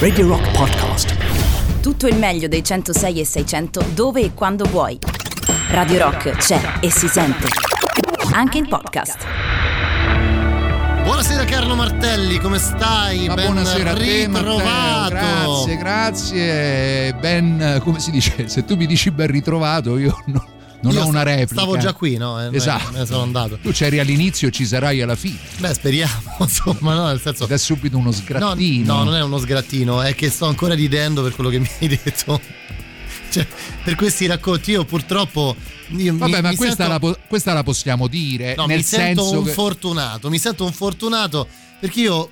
Radio Rock Podcast. Tutto il meglio dei 106 e 600 dove e quando vuoi. Radio Rock c'è e si sente. Anche in podcast. Buonasera Carlo Martelli, come stai? Ma ben buonasera a te, ritrovato. Grazie, grazie. Ben, come si dice, se tu mi dici ben ritrovato, io non, non Io ho una replica. Stavo già qui, no? Eh, Esatto. Me ne sono andato. Tu c'eri all'inizio e ci sarai alla fine. Beh, speriamo, insomma, no? Nel senso. Ed è subito uno No, sgrattino. no, non è uno sgrattino, è che sto ancora ridendo per quello che mi hai detto. Cioè, per questi racconti, io purtroppo. Io Vabbè, mi, ma mi questa, sento- la, questa la possiamo dire. No, nel mi sento senso un che... fortunato, mi sento un fortunato perché io,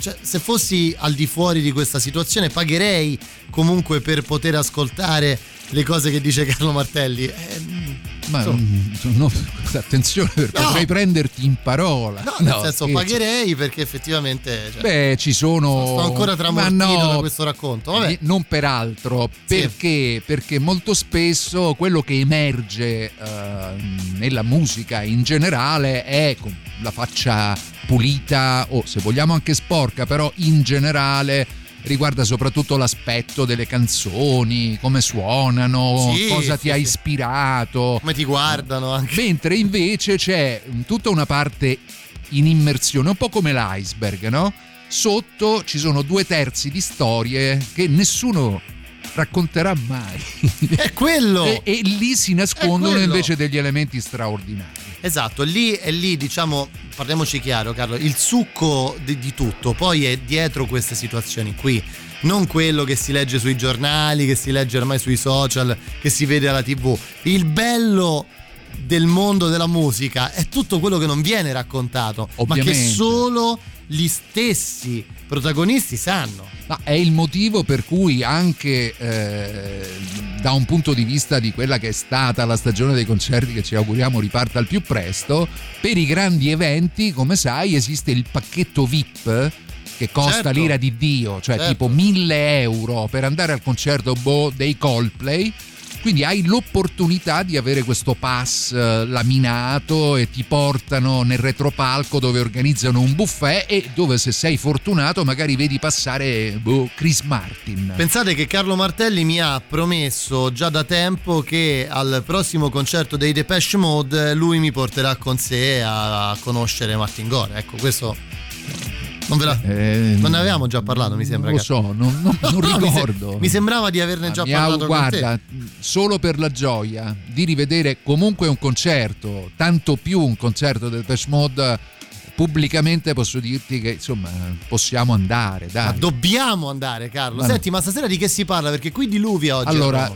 cioè, se fossi al di fuori di questa situazione, pagherei comunque per poter ascoltare le cose che dice Carlo Martelli. Eh, Ma, insomma. mm, no, attenzione, perché No. potrei prenderti in parola. no, nel No, senso, pagherei perché effettivamente. cioè, Beh, ci sono. sto ancora tramortito no, da questo racconto. Vabbè. Eh, Non peraltro, perché? Perché molto spesso quello che emerge eh, nella musica in generale è con la faccia pulita o se vogliamo anche sporca, però in generale riguarda soprattutto l'aspetto delle canzoni, come suonano, Sì, cosa sì, ti ha ispirato. Come ti guardano anche. Mentre invece c'è mm, tutta una parte in immersione, un po' come l'iceberg, no? Sotto ci sono due terzi di storie che nessuno racconterà mai. È quello! e, e lì si nascondono invece degli elementi straordinari. Esatto, lì è lì, diciamo, parliamoci chiaro, Carlo, il succo di, di tutto poi è dietro queste situazioni qui. Non quello che si legge sui giornali, che si legge ormai sui social, che si vede alla tv. Il bello del mondo della musica è tutto quello che non viene raccontato, ma che Ovviamente. solo gli stessi protagonisti sanno. Ma è il motivo per cui anche eh, da un punto di vista di quella che è stata la stagione dei concerti che ci auguriamo riparta al più presto, per i grandi eventi, come sai, esiste il pacchetto VIP che costa Certo. l'ira di Dio, cioè Certo. tipo 1000 euro per andare al concerto boh, dei Coldplay. Quindi hai l'opportunità di avere questo pass eh, laminato e ti portano nel retropalco dove organizzano un buffet e dove se sei fortunato magari vedi passare boh, Chris Martin. Pensate che Carlo Martelli mi ha promesso già da tempo che al prossimo concerto dei Depeche Mode lui mi porterà con sé a, a conoscere Martin Gore. Ecco, questo non ve la... Eh, Non ne avevamo già parlato, mi sembra. Non lo so, non, non- non No, mi se- ricordo. Mi, sembrava di averne Ma già mi au- parlato con guarda, te. solo per la gioia di rivedere comunque un concerto, tanto più un concerto del Depeche Mode, pubblicamente posso dirti che insomma possiamo andare, Ma dai. dobbiamo andare, Carlo. Ma no. Senti, ma stasera di che si parla? Perché qui diluvia oggi. allora.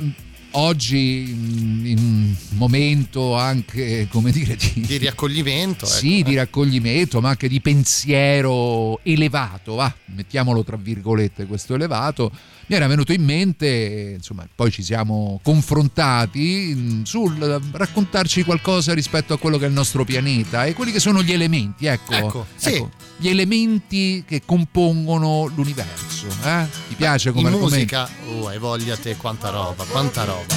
Oggi mm, in un momento anche, come dire, di, di riaccoglimento. sì, ecco, di eh. raccoglimento, ma anche di pensiero elevato, va, mettiamolo tra virgolette questo elevato, mi era venuto in mente, insomma, poi ci siamo confrontati mm, sul raccontarci qualcosa rispetto a quello che è il nostro pianeta e quelli che sono gli elementi, ecco, Ecco, sì. Gli elementi che compongono l'universo, eh? Ti piace come In musica, oh, hai voglia te, quanta roba, quanta roba.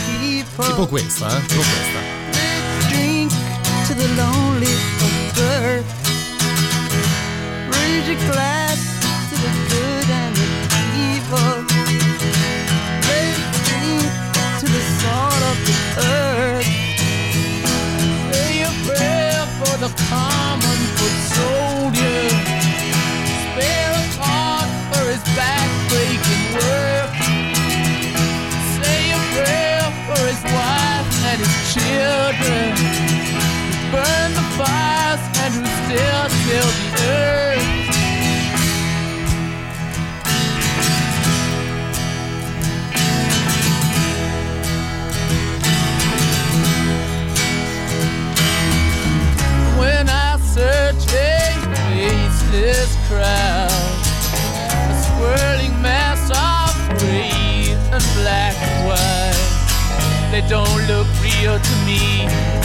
Tipo questa, eh? Tipo questa. drink to the lonely bird. Raise your glass crowd, a swirling mass of gray and black and white. They don't look real to me.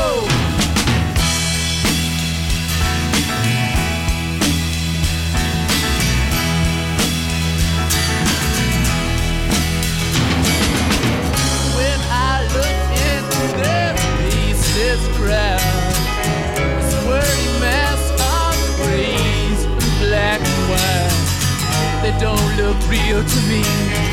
don't look real to me.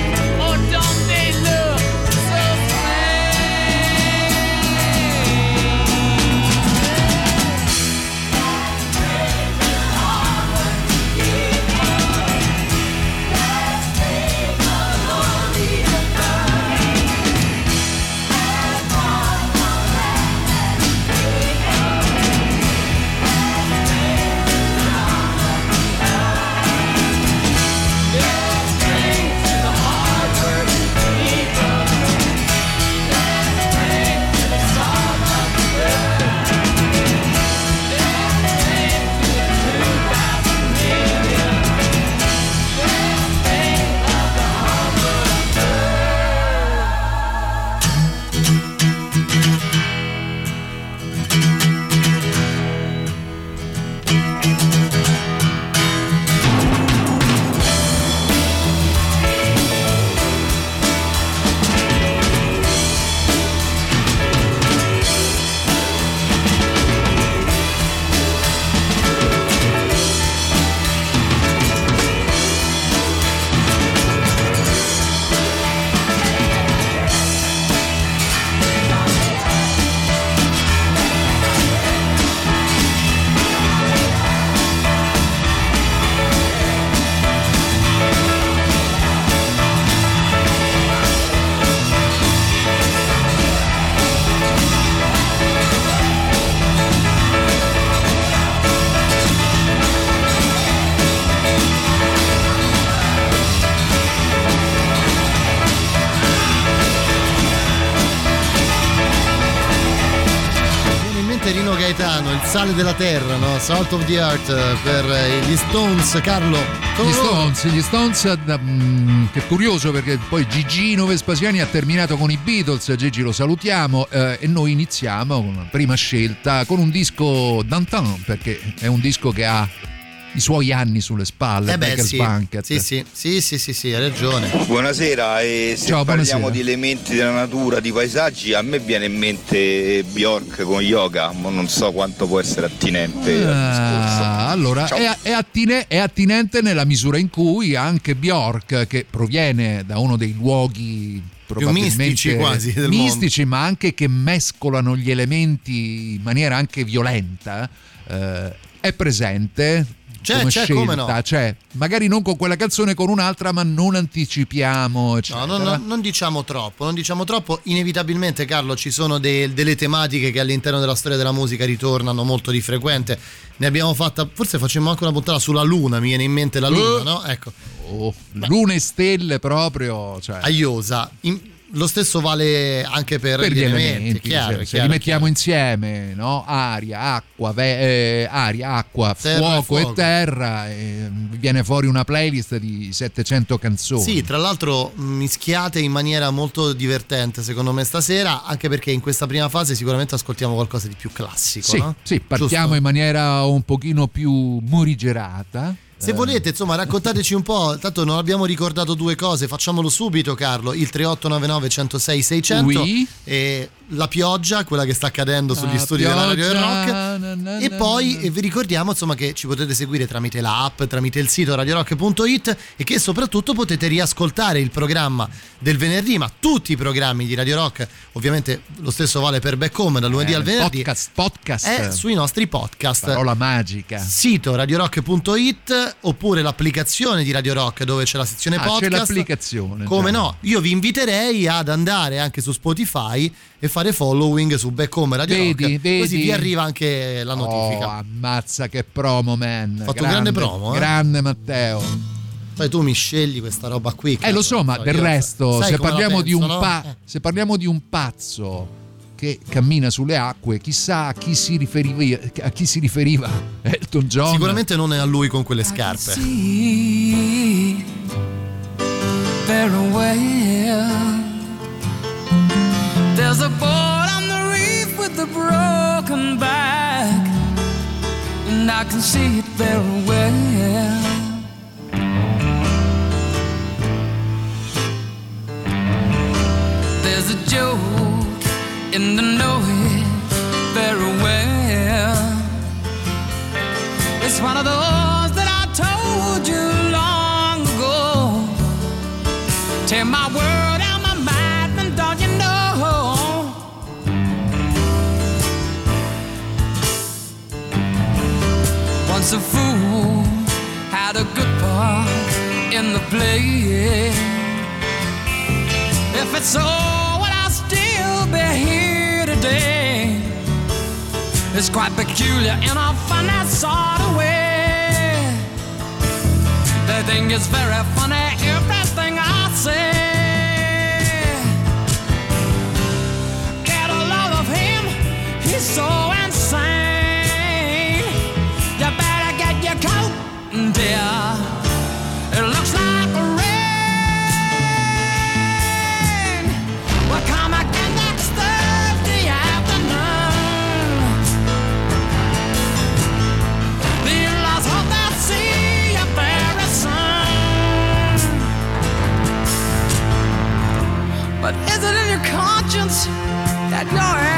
Sale della terra, no? Salt of the Earth eh, per eh, gli Stones, Carlo. Gli Stones, gli Stones, da- mm, che curioso perché poi Gigino Vespasiani ha terminato con i Beatles, Gigi lo salutiamo eh, e noi iniziamo con prima scelta con un disco d'antan perché è un disco che ha i suoi anni sulle spalle, Eh beh, sì. Banquet. sì, sì, sì, sì, sì, sì, hai ragione. Buonasera, e se Ciao, parliamo buonasera. di elementi della natura, di paesaggi, a me viene in mente Bjork con yoga, ma non so quanto può essere attinente al discorso. Ah, allora è, è attine- è attinente nella misura in cui anche Bjork, che proviene da uno dei luoghi probabilmente mistici quasi del mistici, ma anche che mescolano gli elementi in maniera anche violenta, eh, è presente. C'è, come c'è, scelta, come no. c'è. magari non con quella canzone, con un'altra, ma non anticipiamo. No, Eccetera. non, non- diciamo troppo, non diciamo troppo. Inevitabilmente, Carlo, ci sono de- delle tematiche che all'interno della storia della musica ritornano molto di frequente. Ne abbiamo fatta, forse facciamo anche una puntata sulla Luna, mi viene in mente la Luna, Eh. no? Ecco, Oh, lune e stelle proprio. Cioè. Aiosa. In- lo stesso vale anche per, per gli, elementi, sì, chiaro, se chiaro, li mettiamo chiaro. insieme, no? aria, acqua, ve- eh, aria, acqua, e fuoco e, fuoco. terra, e viene fuori una playlist di 700 canzoni. Sì, tra l'altro mischiate in maniera molto divertente secondo me stasera, anche perché in questa prima fase sicuramente ascoltiamo qualcosa di più classico. Sì, no? sì, partiamo Giusto? in maniera un pochino più morigerata. Se Eh, volete, insomma, raccontateci un po'. Tanto non abbiamo ricordato due cose, facciamolo subito, Carlo. Il 3899 106 600 Oui. e la pioggia, quella che sta cadendo sugli La studi della Radio pioggia, Rock. na, na, E na, poi vi ricordiamo insomma che ci potete seguire tramite l'app, tramite il sito radiorock.it e che soprattutto potete riascoltare il programma del venerdì, ma tutti i programmi di Radio Rock, ovviamente lo stesso vale per Back Home dal lunedì eh, al venerdì, Podcast, podcast. è sui nostri podcast Parola magica. sito radiorock.it oppure l'applicazione di Radio Rock dove c'è la sezione Ah, c'è podcast. l'applicazione, Come già. no? Io vi inviterei ad andare anche su Spotify e fare following su Back Home Radio Vedi, Rock, vedi. così vi arriva anche la notifica. Oh, ammazza che promo, man. Fatto un grande promo, eh? Grande Matteo. Poi tu mi scegli questa roba qui. Eh lo so, ma cazzo, del resto, se parliamo, di penso, un no? pa- Eh. se parliamo di un pazzo che cammina sulle acque, chissà a chi si riferiva, a chi si riferiva Elton John. Sicuramente non è a lui con quelle scarpe. see very well. There's a boat on the reef with a broken back, and I can see it very well. There's a joke in the knowing, very well. It's one of those that I told you long ago. Tell my word. was a fool, had a good part in the play. If it's so, would I still be here today? It's quite peculiar in a funny sort of way. They think it's very funny everything I say. Get a lot of him, he's so But is it in your conscience that you're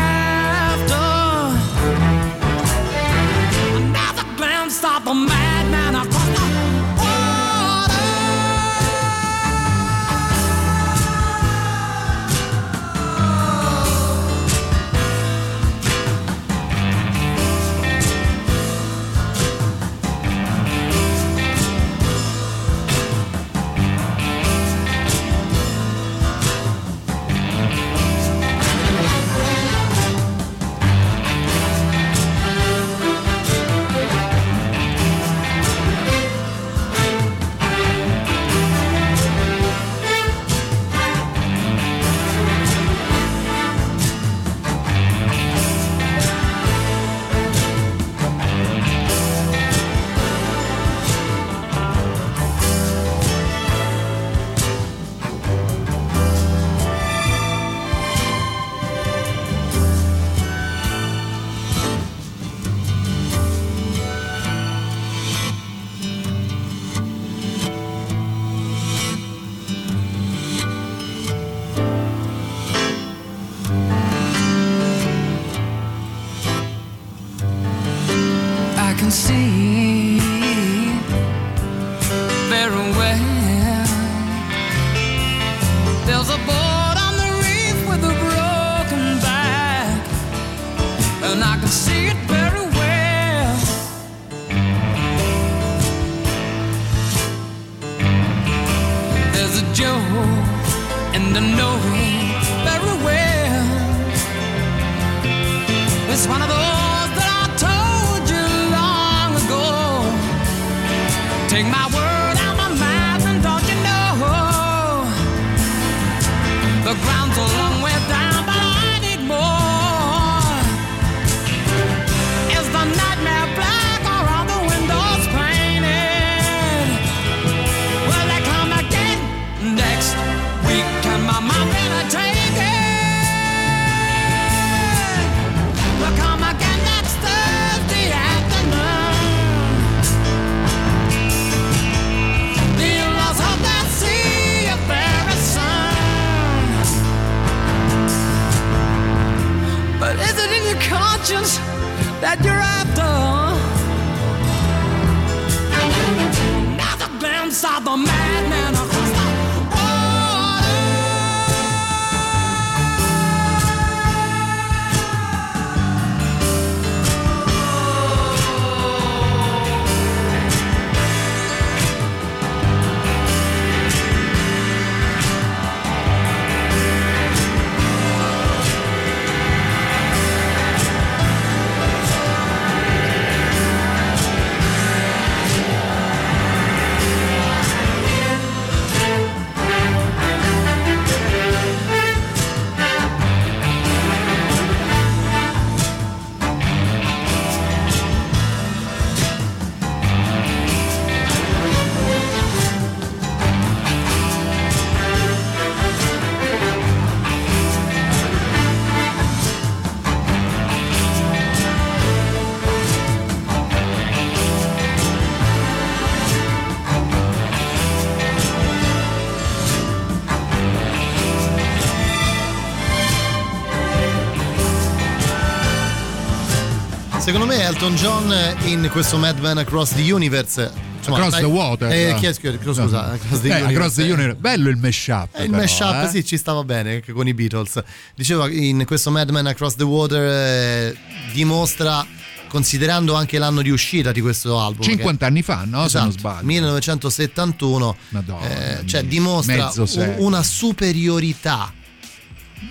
Secondo me Elton John in questo Mad Madman Across the Universe Insomma, Across dai, the Water. Eh, chi è, scusa, no. Across, the, eh, universe. Across the eh. Universe. Bello il mashup. Eh, il però, mashup, eh? sì, ci stava bene anche con i Beatles. Dicevo, in questo Mad Madman Across the Water eh, dimostra considerando anche l'anno di uscita di questo album 50 che, anni fa no esatto, se non esatto, sbaglio 1971 Madonna, eh, cioè dimostra una superiorità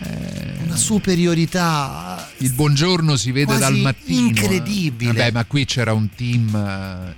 eh. una superiorità il buongiorno si vede dal mattino. eh. incredibile. Vabbè, ma qui c'era un team eh,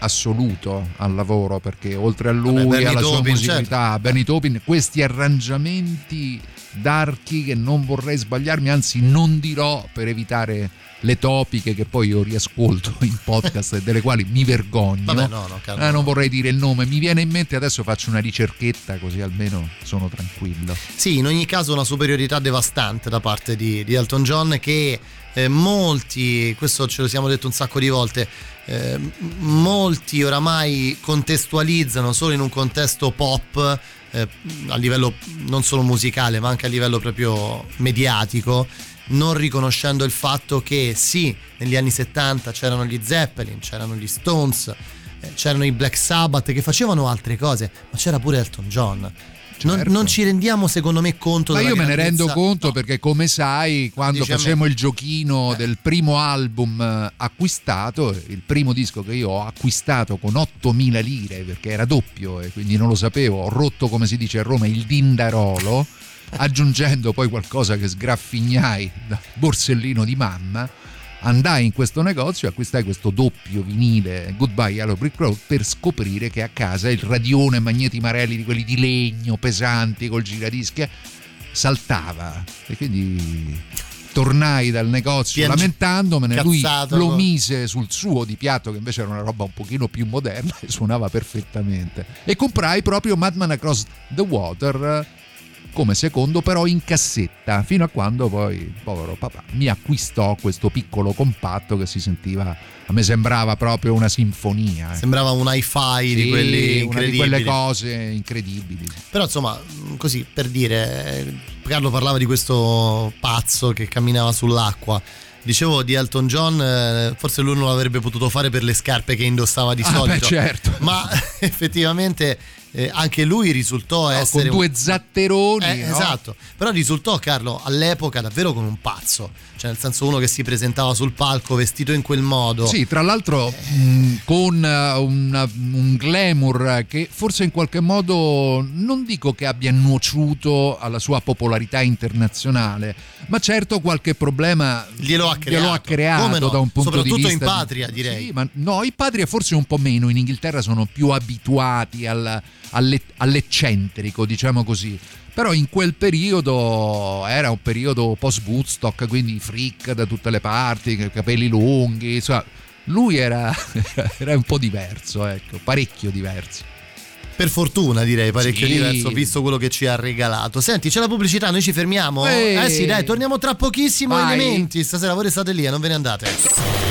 assoluto al lavoro perché oltre a lui, Vabbè, Bernie alla sua Taupin, musicalità, certo. Benny Topin, questi arrangiamenti d'archi che non vorrei sbagliarmi, anzi non dirò per evitare le topiche che poi io riascolto in podcast e delle quali mi vergogno. Vabbè, no, no, Eh, non no. vorrei dire il nome, mi viene in mente adesso faccio una ricerchetta così almeno sono tranquillo. Sì, in ogni caso una superiorità devastante da parte di, di Elton John che eh, molti, questo ce lo siamo detto un sacco di volte, eh, molti oramai contestualizzano solo in un contesto pop eh, a livello non solo musicale ma anche a livello proprio mediatico non riconoscendo il fatto che sì, negli anni 70 c'erano gli Zeppelin, c'erano gli Stones, eh, c'erano i Black Sabbath che facevano altre cose, ma c'era pure Elton John. Non, Certo. non ci rendiamo secondo me conto Ma io me ne rendo conto no. perché come sai quando facemmo il giochino Eh. del primo album eh, acquistato, il primo disco che io ho acquistato con 8.000 lire perché era doppio e quindi non lo sapevo, ho rotto come si dice a Roma il dindarolo aggiungendo poi qualcosa che sgraffignai da borsellino di mamma andai in questo negozio e acquistai questo doppio vinile Goodbye Yellow Brick Road per scoprire che a casa il radione Magneti Marelli di quelli di legno pesanti col giradischi saltava e quindi tornai dal negozio Piange- lamentandomene lui cazzato, lo no? mise sul suo di piatto che invece era una roba un pochino più moderna e suonava perfettamente e comprai proprio Madman Across the Water come secondo però in cassetta fino a quando poi povero papà mi acquistò questo piccolo compatto che si sentiva a me sembrava proprio una sinfonia eh. Sembrava un hi-fi di Sì, quelli una di incredibili. quelle cose incredibili Però insomma, così per dire, Carlo parlava di questo pazzo che camminava sull'acqua. Dicevo di Elton John, eh, forse lui non l'avrebbe potuto fare per le scarpe che indossava di Ah, solito. beh, certo. Ma effettivamente eh, anche lui risultò No, essere con un- due zatteroni Eh, no? Esatto, però risultò Carlo all'epoca davvero come un pazzo, cioè nel senso uno che si presentava sul palco vestito in quel modo. Sì, tra l'altro mh, con eh, una- un glamour che forse in qualche modo non dico che abbia nuociuto alla sua popolarità internazionale, ma certo qualche problema Glielo ha creato. glielo ha creato no? da un punto di Soprattutto vista. in patria, direi. Sì, ma no, in patria forse un po' meno, in Inghilterra sono più abituati al- alle- all'eccentrico, diciamo così. Però in quel periodo era un periodo post Woodstock, quindi freak da tutte le parti, capelli lunghi, insomma, lui era, era un po' diverso, ecco, parecchio diverso. Per fortuna direi parecchio Sì. diverso visto quello che ci ha regalato. Senti, c'è la pubblicità, noi ci fermiamo? Eh. Eh sì, dai, torniamo tra pochissimo Vai. elementi. Stasera voi restate lì e non ve ne andate.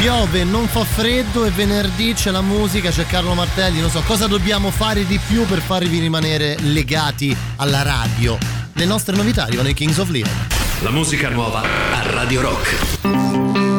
Piove, non fa freddo e venerdì c'è la musica, c'è Carlo Martelli, non so cosa dobbiamo fare di più per farvi rimanere legati alla radio. Le nostre novità arrivano i Kings of Leon. La musica nuova a Radio Rock.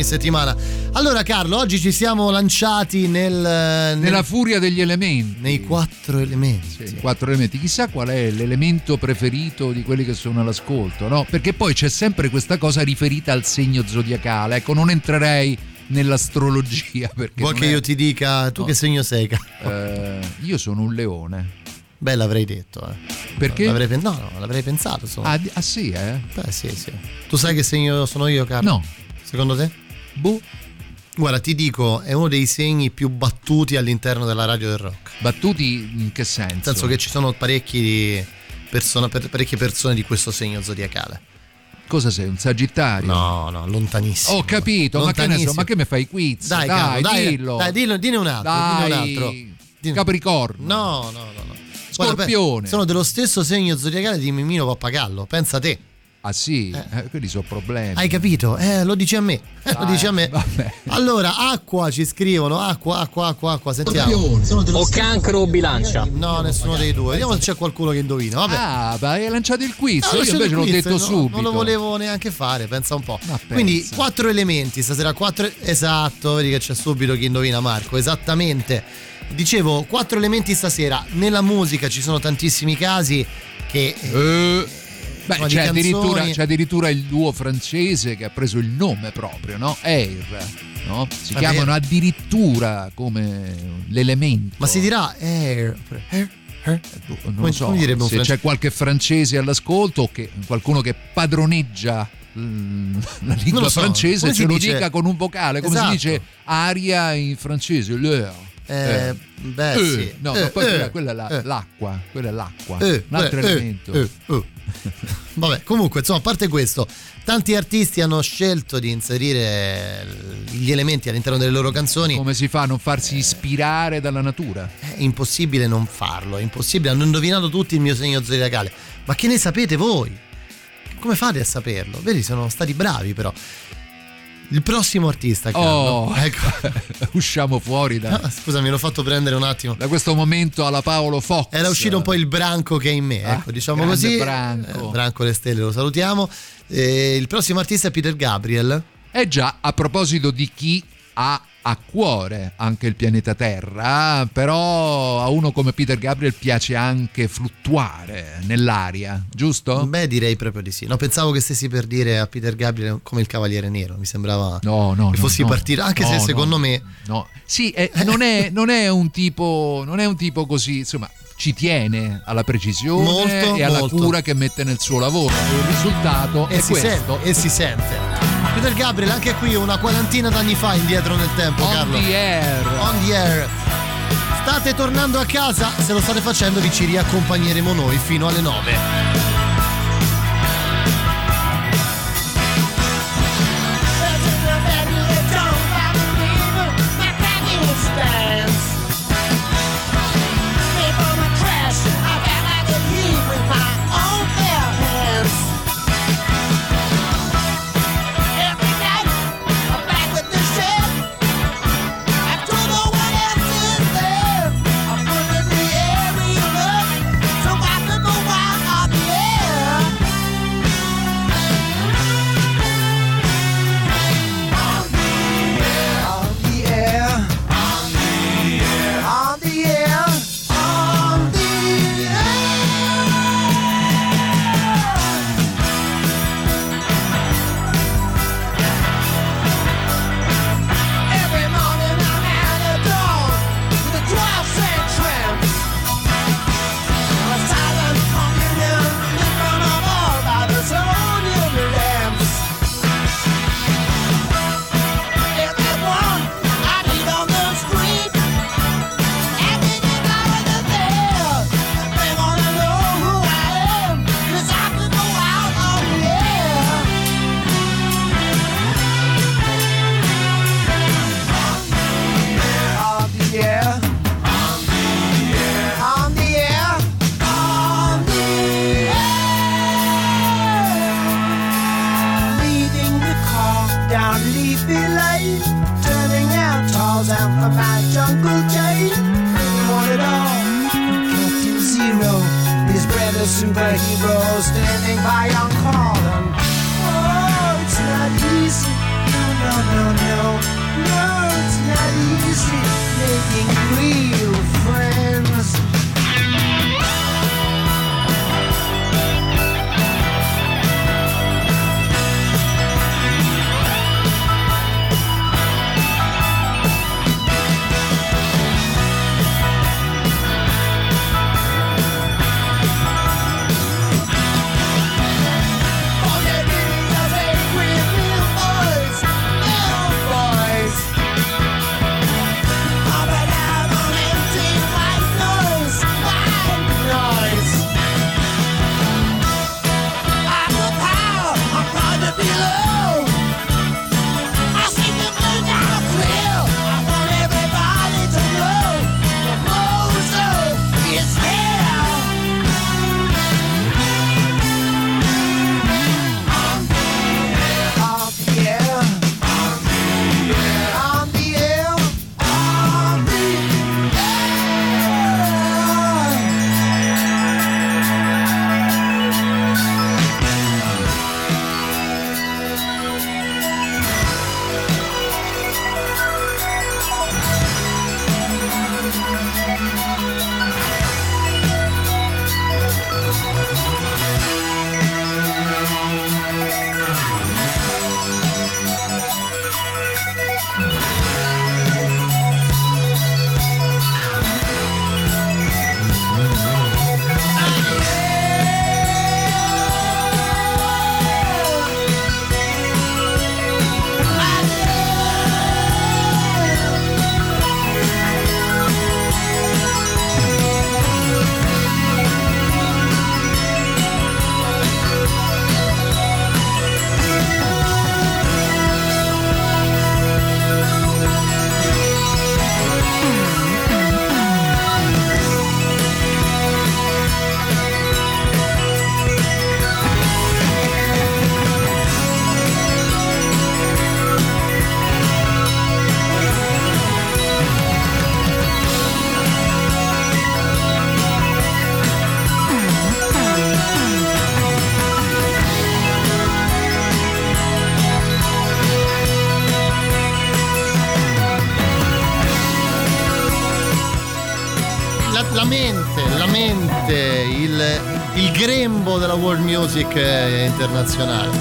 Ogni settimana. Allora Carlo, oggi ci siamo lanciati nel, nel- Nella furia degli elementi. nei quattro elementi. Sì, quattro elementi. Chissà qual è l'elemento preferito di quelli che sono all'ascolto, no? Perché poi c'è sempre questa cosa riferita al segno zodiacale. Ecco, non entrerei nell'astrologia perché. Vuoi che è- io ti dica tu No. che segno sei? Carlo? Eh, io sono un leone. Beh, l'avrei detto, eh. Perché? L'avrei no, no, l'avrei pensato. Ah, ah, sì, eh? Beh, sì, sì. Tu sai che segno sono io, Carlo? No. Secondo te? Boh, Guarda, ti dico, è uno dei segni più battuti all'interno della radio del rock. battuti in che senso? Nel senso che ci sono parecchi persona- per- parecchie persone di questo segno zodiacale. Cosa sei? Un sagittario? No, no, lontanissimo. Ho capito, ma che so, ma che mi fai quiz? Dai, dai, dillo. dai, dillo, dine un altro, dine un Dai, altro. Dine- Capricorno. No, no, no, no. Guarda, Scorpione. sono dello stesso segno zodiacale di Mimino Pappagallo, pensa te. Ah sì, eh, quelli sono problemi. Hai capito? Eh, lo dici a me. Eh, lo Dai, dici a me. vabbè. Allora, acqua ci scrivono, acqua, acqua, acqua, acqua, sentiamo. O cancro o bilancia. No, nessuno dei due. Vediamo se c'è qualcuno che indovina. Vabbè. Ah, ma hai lanciato il quiz, Ah, io invece l'ho detto no, subito. Non lo volevo neanche fare, pensa un po'. Ma pensa. Quindi quattro elementi, stasera quattro esatto, vedi che c'è subito chi indovina Marco, esattamente. Dicevo, quattro elementi stasera. Nella musica ci sono tantissimi casi che eh, Eh, beh, c'è addirittura, c'è addirittura il duo francese che ha preso il nome proprio, no? Air, no? Si Vabbè. chiamano addirittura come l'elemento. ma si dirà air, air, air. Non so se francese? c'è qualche francese all'ascolto o che, qualcuno che padroneggia mm, la lingua so. francese Come ce lo dice? dica con un vocale come Esatto. si dice aria in francese l'heure Eh, beh, Eh, sì. no, Eh, ma poi eh, quella, quella è la- eh. l'acqua quella è l'acqua Eh, un altro eh, eh, elemento eh, eh. Vabbè, comunque, insomma, a parte questo, tanti artisti hanno scelto di inserire gli elementi all'interno delle loro canzoni. come si fa a non farsi ispirare dalla natura È impossibile non farlo, è impossibile. Hanno indovinato tutti il mio segno zodiacale. Ma che ne sapete voi? Come fate a saperlo? Vedi, sono stati bravi però. Il prossimo artista, Carlo. oh Ecco. usciamo fuori da, Ah, Scusami, l'ho fatto prendere un attimo. da questo momento alla Paolo Fox Era uscito un po' il branco che è in me, Ah, ecco, diciamo così. Branco. Eh, branco le stelle, lo salutiamo. Eh, il prossimo artista è Peter Gabriel. Eh già, a proposito di chi ha a cuore anche il pianeta Terra, però a uno come Peter Gabriel piace anche fluttuare nell'aria, giusto? Beh, direi proprio di sì. No, pensavo che stessi per dire a Peter Gabriel come il Cavaliere Nero. Mi sembrava No, no, che no, fossi no. partito, anche se No, secondo no, me No, sì, eh, non, è, non è un tipo, non è un tipo così, insomma, ci tiene alla precisione Molto, e alla molto. cura che mette nel suo lavoro. Il risultato e è si questo. sente, e si sente. Peter Gabriel, anche qui una quarantina d'anni fa indietro nel tempo, On Carlo. the air. On the air. State tornando a casa, se lo state facendo vi ci riaccompagneremo noi fino alle 9. Bye. Music internazionale.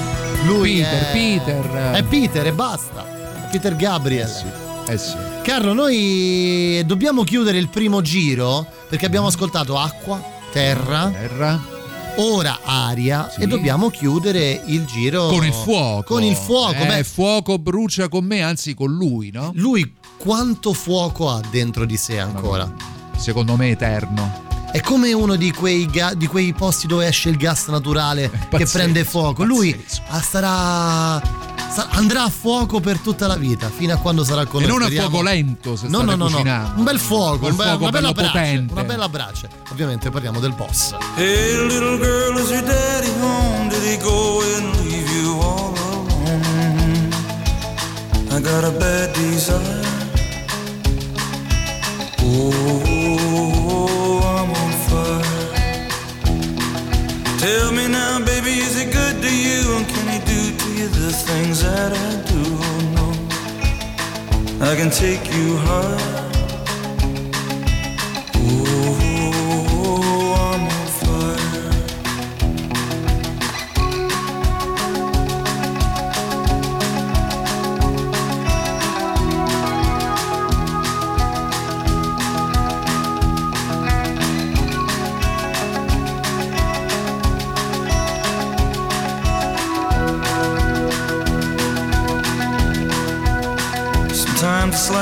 Lui Peter, è, Peter. È Peter e basta. Peter Gabriel. Eh sì, eh sì. Carlo, noi dobbiamo chiudere il primo giro perché abbiamo ascoltato acqua, terra, Terra. ora aria Sì. e dobbiamo chiudere il giro Con il fuoco. Con il fuoco, Eh, beh, fuoco brucia con me, anzi con lui, no? lui quanto fuoco ha dentro di sé ancora? Secondo me eterno. È come uno di quei, ga- di quei posti dove esce il gas naturale che prende fuoco. Lui pazzesco. ah, starà, sa- andrà a fuoco per tutta la vita, fino a quando sarà con E noi. non a speriamo. fuoco lento se No, no, no, no, un bel fuoco, un bel- fuoco una bella brace, potente. una bella brace. Ovviamente parliamo del boss. Hey, little girl, is your daddy home? Did he go and leave you all alone? I got a bad desire. Oh, that I do? No, I can take you high.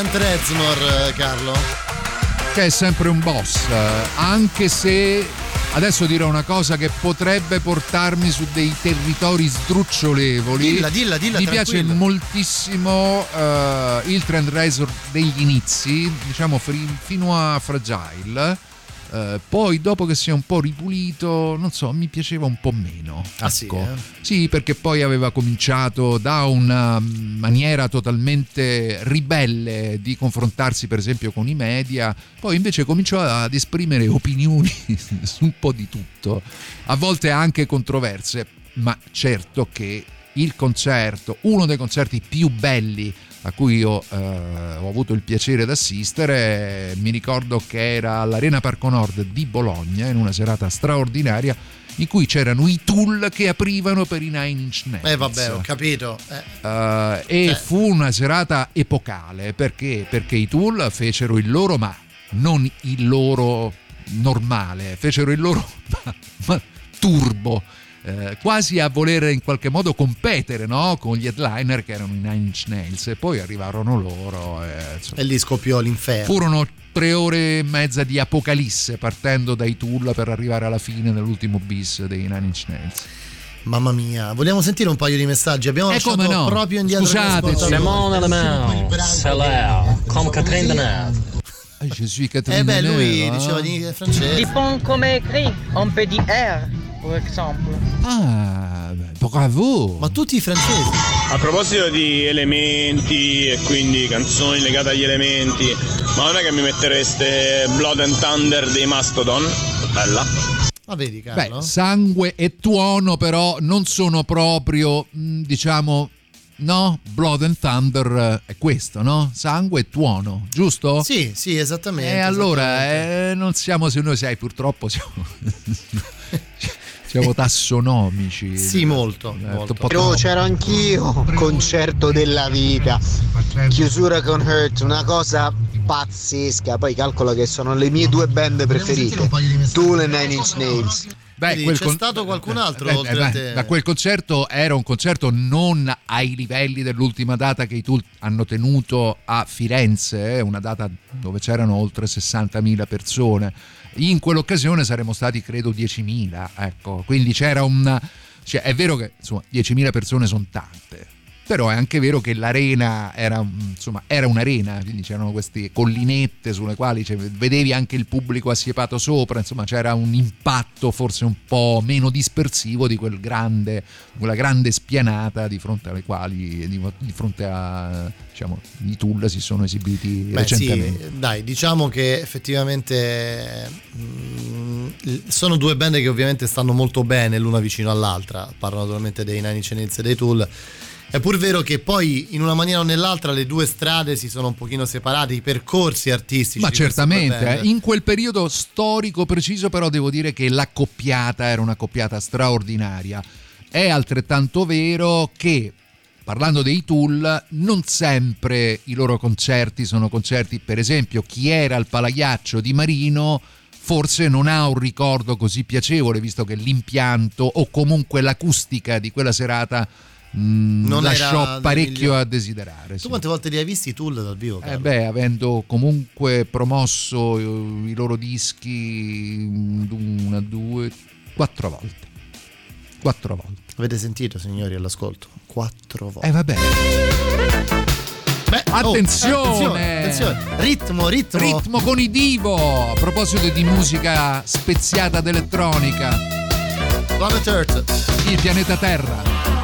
Trent Reznor, eh, Carlo? Che è sempre un boss, eh, anche se adesso dirò una cosa che potrebbe portarmi su dei territori sdrucciolevoli. Dilla, dilla, dilla, Mi piace tranquilla. moltissimo eh, il Trend Razor degli inizi, diciamo fino a Fragile. Eh, poi dopo che si è un po' ripulito, non so, mi piaceva un po' meno. Ah, sì, ecco. eh? Sì, perché poi aveva cominciato da una maniera totalmente ribelle di confrontarsi per esempio con i media, poi invece cominciò ad esprimere opinioni su un po' di tutto, a volte anche controverse, ma certo che il concerto, uno dei concerti più belli a cui io eh, ho avuto il piacere di assistere, mi ricordo che era all'Arena Parco Nord di Bologna in una serata straordinaria in cui c'erano i Tool che aprivano per i Nine Inch Nails. Eh vabbè, ho capito. Eh, Eh, e Cioè- fu una serata epocale perché? perché i Tool fecero il loro, ma non il loro normale, fecero il loro ma- ma turbo. Eh, quasi a voler in qualche modo competere no? con gli headliner che erano i Nine Inch Nails e poi arrivarono loro e, insomma, e lì scoppiò l'inferno. furono tre ore e mezza di apocalisse partendo dai Tool per arrivare alla fine dell'ultimo bis dei Nine Inch Nails Mamma mia, vogliamo sentire un paio di messaggi? Abbiamo Eh, lasciato come no. proprio indietro Scusate. Simone Le Mans, c'est l'air, comme Catherine Deneuve. Eh, je suis Catherine Eh beh, lui diceva eh. di francese. Dépend come écrit. On peut dire R, par exemple. Ah, beh, bravo! Ma tutti i francesi. A proposito di elementi e quindi canzoni legate agli elementi, ma non è che mi mettereste Blood and Thunder dei Mastodon? Bella. Ma vedi, Beh, Carlo? sangue e tuono però non sono proprio, mh, diciamo, no? Blood and Thunder eh, è questo, no? Sangue e tuono, giusto? sì, sì, esattamente. E allora, esattamente. eh, non siamo, se noi sai, purtroppo siamo... siamo tassonomici. Sì, molto, Eh, molto. Però c'ero anch'io, concerto della vita, chiusura con Hurt, una cosa pazzesca. Poi calcola che sono le mie due band preferite, Tool e Nine Inch Nails. Beh, Quindi quel c'è con- stato qualcun altro Eh, oltre eh, a te? Ma quel concerto era un concerto non ai livelli dell'ultima data che i Tool hanno tenuto a Firenze, eh, una data dove c'erano oltre 60.000 persone. In quell'occasione saremmo stati credo 10.000, ecco. Quindi c'era un cioè, è vero che insomma 10.000 persone sono tante. Però è anche vero che l'arena era, insomma, era un'arena, quindi c'erano queste collinette sulle quali cioè, vedevi anche il pubblico assiepato sopra, insomma c'era un impatto forse un po' meno dispersivo di quel grande, quella grande spianata di fronte alle quali, di, di fronte a diciamo, i Tool si sono esibiti Beh, recentemente. sì, dai, diciamo che effettivamente mm, sono due band che ovviamente stanno molto bene l'una vicino all'altra. Parlo naturalmente dei Nine Inch e dei Tool. È pur vero che poi in una maniera o nell'altra le due strade si sono un pochino separate, i percorsi artistici. Ma certamente, eh. in quel periodo storico preciso però devo dire che l'accoppiata era un'accoppiata straordinaria. È altrettanto vero che parlando dei Tool, non sempre i loro concerti sono concerti, per esempio chi era al Palaghiaccio di Marino forse non ha un ricordo così piacevole visto che l'impianto o comunque l'acustica di quella serata mh, Non lasciò parecchio a desiderare. Tu sì. quante volte li hai visti i Tool dal vivo? Eh beh, avendo comunque promosso eh, i loro dischi mm, una, due, quattro volte. Quattro volte. Avete sentito, signori, all'ascolto? Quattro volte. Eh vabbè. Beh, oh, Attenzione! attenzione, attenzione. Ritmo, ritmo. Ritmo con i divo. A proposito di musica speziata d'elettronica. Planet Earth. Il pianeta Terra.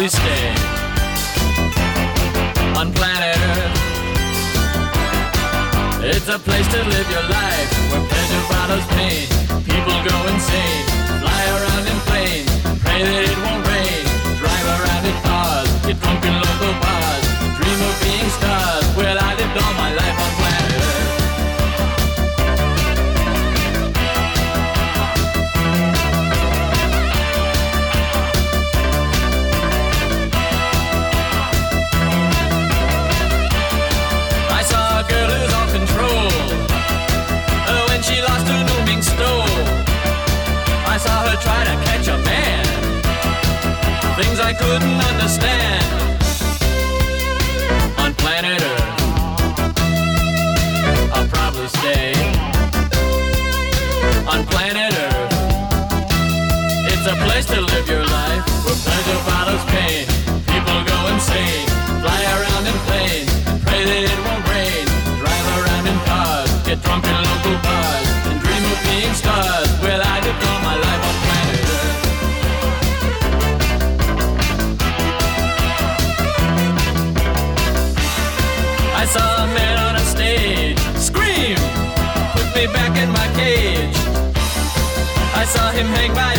I'll stay on planet Earth. It's a place to live your life where pleasure follows pain. People go insane, fly around in planes, pray that it won't rain, drive around in cars, get drunk in local bars, dream of being stars. Well, I lived all my life couldn't understand on planet Earth. I'll probably stay on planet Earth. It's a place to live your life by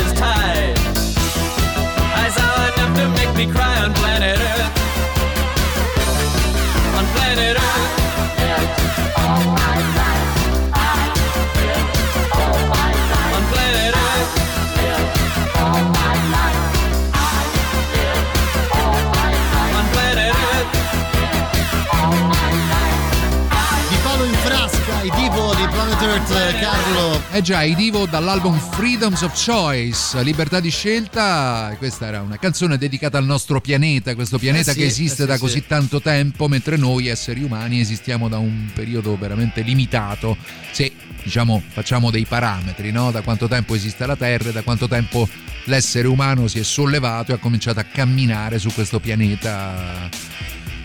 Carlo. Eh già, i Divo dall'album Freedoms of Choice, libertà di scelta. Questa era una canzone dedicata al nostro pianeta, questo pianeta Eh sì, che esiste eh sì, da sì. così tanto tempo, mentre noi esseri umani esistiamo da un periodo veramente limitato. Se diciamo facciamo dei parametri, no? Da quanto tempo esiste la Terra e da quanto tempo l'essere umano si è sollevato e ha cominciato a camminare su questo pianeta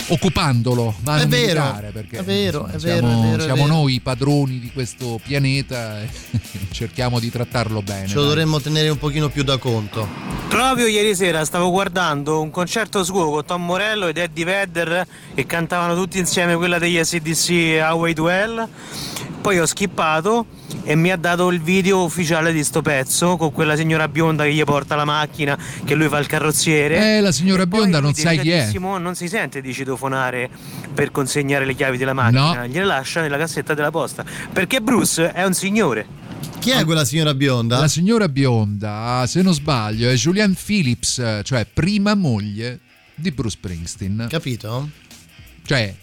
occupandolo, ma È non vero, perché è vero, insomma, è vero, siamo, è vero, siamo noi i padroni di questo pianeta e cerchiamo di trattarlo bene. Ce lo dovremmo tenere un pochino più da conto. Proprio ieri sera stavo guardando un concerto suo con Tom Morello ed Eddie Vedder e cantavano tutti insieme quella degli SDC Highway to Hell. Poi ho skippato e mi ha dato il video ufficiale di sto pezzo con quella signora bionda che gli porta la macchina, che lui fa il carrozziere. Eh, la signora bionda non sai chi è. Non si sente di citofonare per consegnare le chiavi della macchina, No. gliele lascia nella cassetta della posta. Perché Bruce è un signore. Chi è quella signora bionda? La signora bionda, se non sbaglio, è Julianne Phillips, cioè prima moglie di Bruce Springsteen. Capito? Cioè,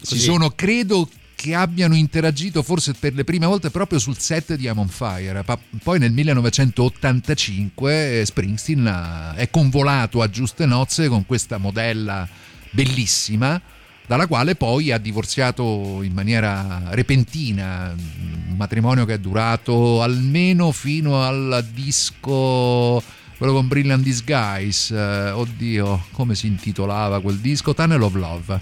si Così. sono, credo che abbiano interagito forse per le prime volte proprio sul set di I'm on Fire. Poi nel 1985 Springsteen è convolato a giuste nozze con questa modella bellissima, dalla quale poi ha divorziato in maniera repentina, un matrimonio che è durato almeno fino al disco quello con Brilliant Disguise, eh, oddio, come si intitolava quel disco? Tunnel of Love.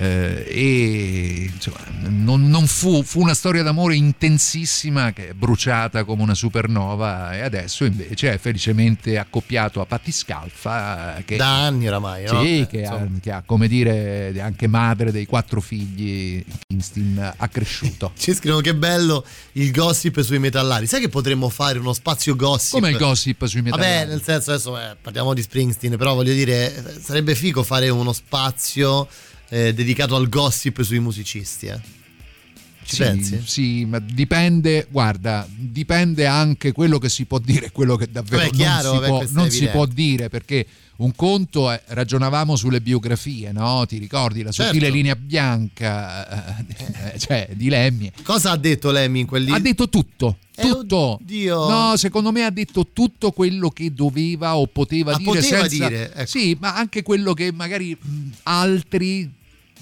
Eh, e insomma, non, non fu, fu una storia d'amore intensissima che è bruciata come una supernova e adesso invece è felicemente accoppiato a Patti Scalfa eh, che, Da anni oramai, no? sì, Eh, che, ha, che ha, come dire anche madre dei quattro figli Springsteen ha cresciuto Ci scrivono che bello il gossip sui metallari. Sai che potremmo fare uno spazio gossip? come il gossip sui metallari Vabbè, nel senso adesso eh, parliamo di Springsteen, però voglio dire, eh, sarebbe figo fare uno spazio eh, dedicato al gossip sui musicisti, eh. Ci sì, pensi? Sì, ma dipende, guarda, dipende anche quello che si può dire e quello che davvero Vabbè, chiaro, non, si, vabbè, può, non si può dire perché un conto è, ragionavamo sulle biografie, no? Ti ricordi la sottile Certo. linea bianca, eh, cioè di Lemmy. Cosa ha detto Lemmy in quel libro? Ha detto tutto, Eh, tutto. oddio. No, secondo me ha detto tutto quello che doveva o poteva Ah, dire poteva senza dire, ecco. Sì, ma anche quello che magari altri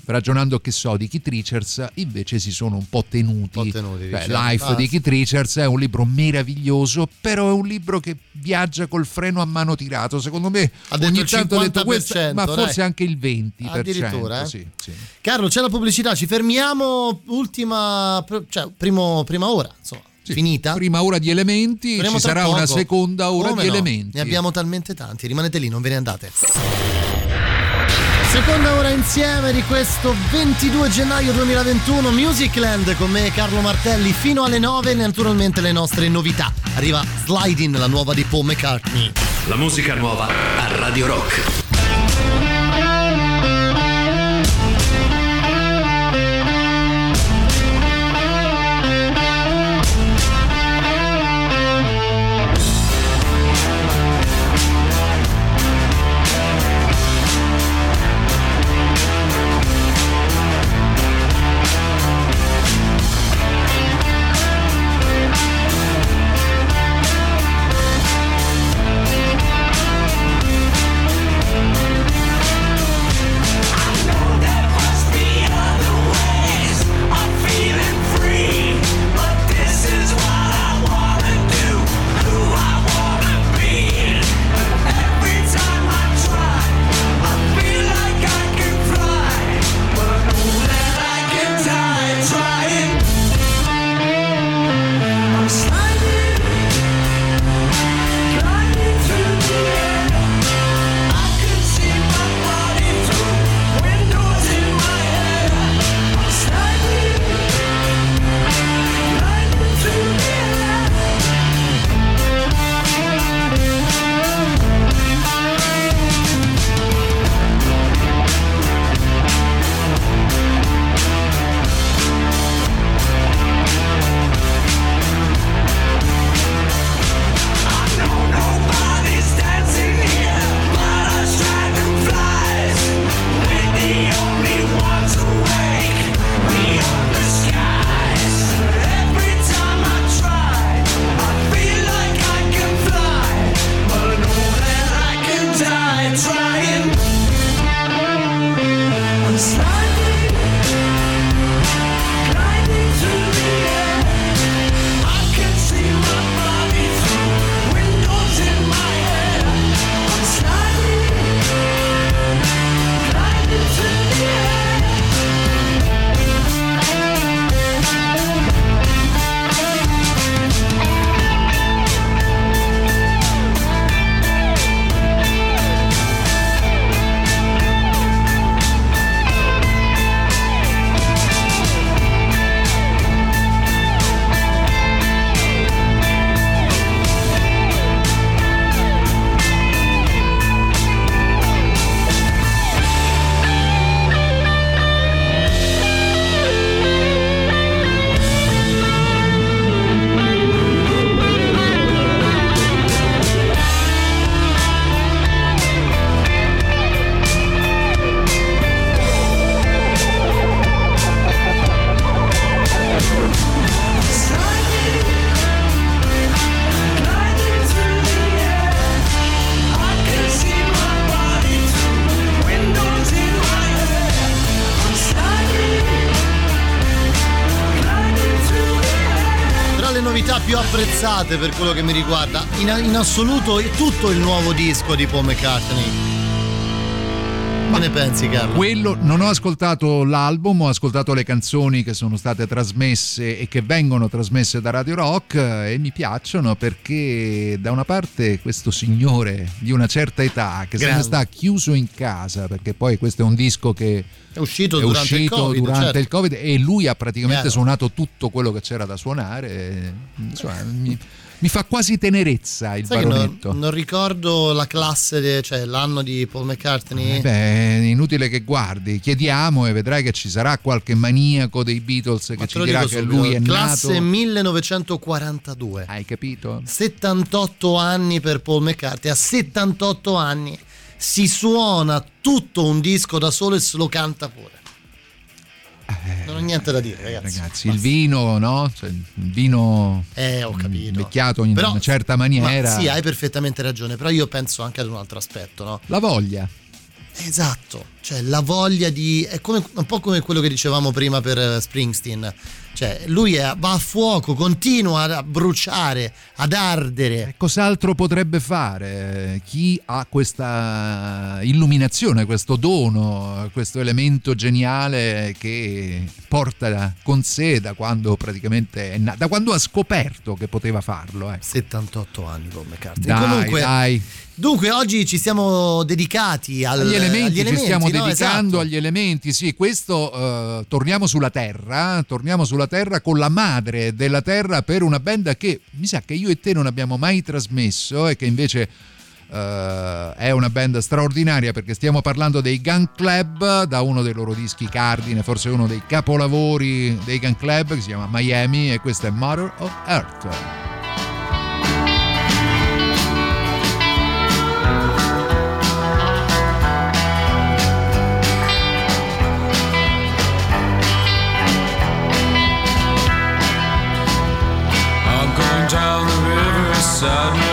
ragionando che so di Keith Richards invece si sono un po' tenuti, Un po' tenuti, Beh, diciamo. Life Ah, di sì. Keith Richards è un libro meraviglioso però è un libro che viaggia col freno a mano tirato secondo me Ha detto ogni tanto ha detto questo 50%, ma forse dai. anche il 20% Addirittura, eh? sì, sì. Carlo, c'è la pubblicità, ci fermiamo. Ultima, cioè, primo, prima ora, insomma, finita. prima ora di elementi Torniamo ci sarà una poco. seconda ora Come di no? elementi Ne abbiamo talmente tanti, rimanete lì, non ve ne andate. Seconda ora insieme di questo 22 gennaio 2021 Musicland con me Carlo Martelli fino alle 9 naturalmente le nostre novità. Arriva Sliding, la nuova di Paul McCartney. La musica nuova a Radio Rock. Per quello che mi riguarda. In, in assoluto tutto il nuovo disco di Paul McCartney. Che ne pensi, Carlo? Quello, non ho ascoltato l'album, ho ascoltato le canzoni che sono state trasmesse e che vengono trasmesse da Radio Rock eh, e mi piacciono perché da una parte questo signore di una certa età che se ne Grande. sta chiuso in casa perché poi questo è un disco che È uscito è durante il uscito Covid. durante certo. il Covid e lui ha praticamente Chiaro. suonato tutto quello che c'era da suonare. e, insomma, mi, mi fa quasi tenerezza il Sai che non, baronetto. non ricordo la classe, de- cioè l'anno di Paul McCartney. Eh Beh, inutile che guardi, chiediamo e vedrai che ci sarà qualche maniaco dei Beatles Ma che ci dirà che lui è classe nato. 1942. Hai capito? 78 anni per Paul McCartney. A 78 anni si suona tutto un disco da solo e se lo canta pure. Non ho niente da dire, ragazzi. Ragazzi, il vino, no? Cioè, il vino Eh, ho capito. invecchiato in Però- una certa maniera. Ma sì, hai perfettamente ragione, però io penso anche ad un altro aspetto, no? La voglia. Esatto, cioè la voglia di... è come, un po' come quello che dicevamo prima per eh, Springsteen, cioè lui è- va a fuoco, continua a bruciare, ad ardere. Cos'altro potrebbe fare chi ha questa illuminazione, questo dono, questo elemento geniale che porta con sé da quando praticamente è nato, da quando ha scoperto che poteva farlo? ecco. 78 anni Paul McCartney. Dai, Comunque, dai. Dunque oggi ci siamo dedicati al- agli elementi, agli ci stiamo no? dedicando Esatto. agli elementi sì questo eh, torniamo sulla terra torniamo sulla terra con la madre della terra per una band che mi sa che io e te non abbiamo mai trasmesso e che invece eh, è una band straordinaria perché stiamo parlando dei Gun Club da uno dei loro dischi cardine forse uno dei capolavori dei Gun Club che si chiama Miami e questo è Mother of Earth sudden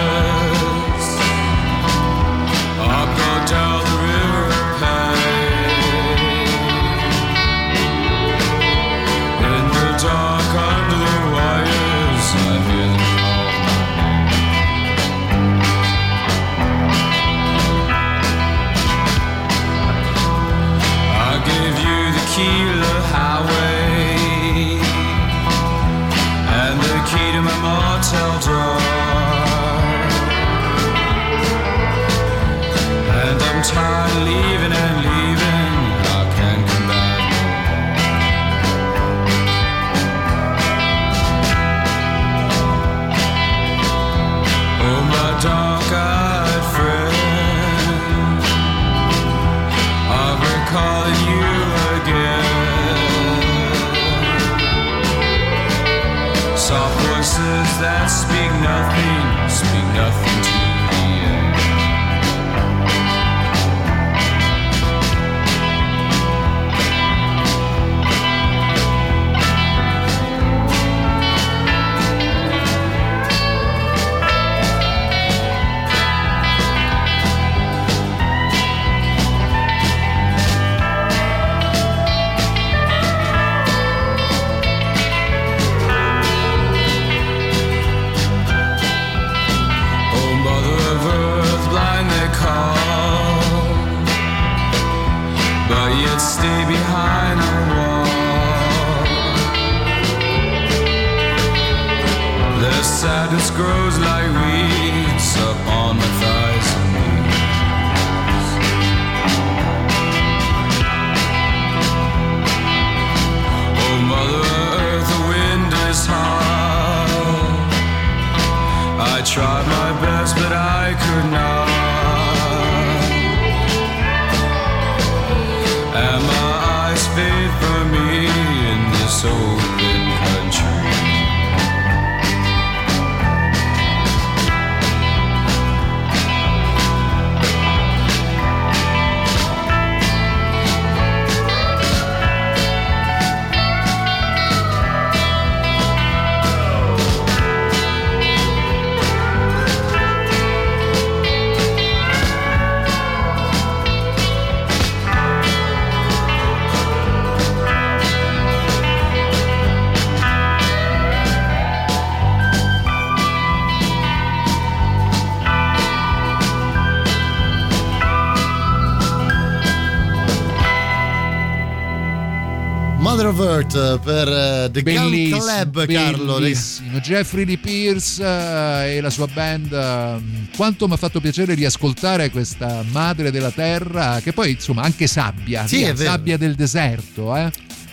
Mother of Earth per eh, The Gun Bellissimo, Club, Carlo. bellissimo. Jeffrey Lee Pierce eh, e la sua band. eh, Quanto mi ha fatto piacere riascoltare questa madre della terra, che poi insomma anche sabbia, Sì, via, sabbia del deserto. Eh?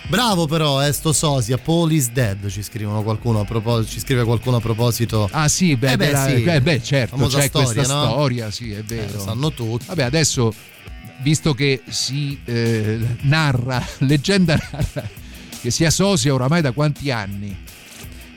Bravo però, eh, sto sosia, Paul is dead, ci scrivono qualcuno a proposito, ci scrive qualcuno a proposito. Ah sì, beh, Eh beh, della- sì. eh, beh, certo, Famosa c'è storia, questa no? storia, sì, è vero. Eh, lo sanno tutti. Vabbè, adesso, visto che si eh, narra, leggenda narra, che si associa oramai da quanti anni?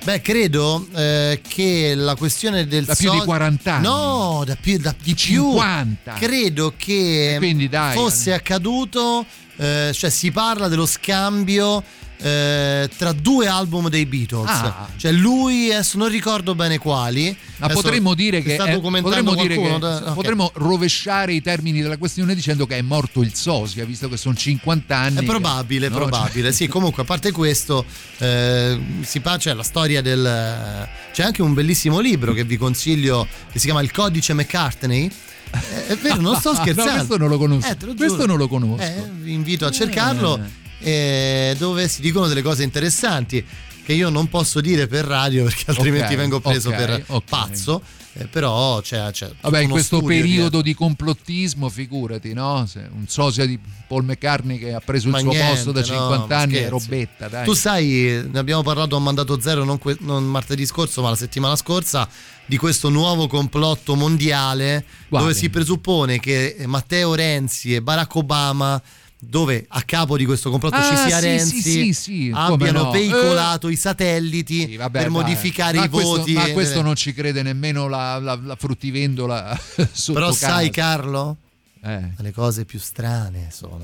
Beh, credo eh, che la questione del Da più di so- 40 anni. No, da più, da Di più. 50. Credo che dai, fosse accaduto, eh, cioè si parla dello scambio eh, tra due album dei Beatles. Ah. Cioè lui, adesso non ricordo bene quali. Ma Adesso potremmo dire che è- potremmo, dire che- da- ok. potremmo rovesciare i termini della questione dicendo che è morto il sosia, visto che sono 50 anni. È che- probabile, no? probabile. Sì, comunque, a parte questo, eh, si fa, c'è la storia del. C'è anche un bellissimo libro che vi consiglio che si chiama Il codice McCartney. Eh, È vero, non sto No, scherzando. questo non lo conosco. Eh, Questo non lo conosco. Eh, vi invito a cercarlo. Eh, dove si dicono delle cose interessanti che io non posso dire per radio perché altrimenti Ok, vengo preso ok, per ok. pazzo. eh, però c'è, c'è tutto Vabbè, in questo periodo dietro. di complottismo, figurati, no? Un sosia di Paul McCartney che ha preso il Ma suo niente, posto da no, 50 ma anni è robetta, dai. Tu sai, ne abbiamo parlato a mandato zero non, que- non martedì scorso, ma la settimana scorsa, di questo nuovo complotto mondiale Quale? dove si presuppone che Matteo Renzi e Barack Obama dove a capo di questo complotto Ah, ci sia sì, Renzi sì, sì, abbiano no. veicolato i satelliti Sì, vabbè, per dai. modificare Ma i questo- voti Ma questo non ci crede nemmeno la, la, la fruttivendola sotto però casa. sai Carlo Eh. le cose più strane sono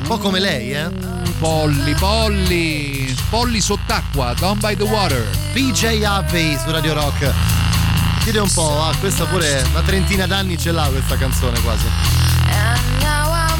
un po' come lei eh Polli, polli, polli sott'acqua, down by the water. PJ Harvey su Radio Rock chiede un po' ah, questa pure una trentina d'anni ce l'ha questa canzone quasi. And now I'm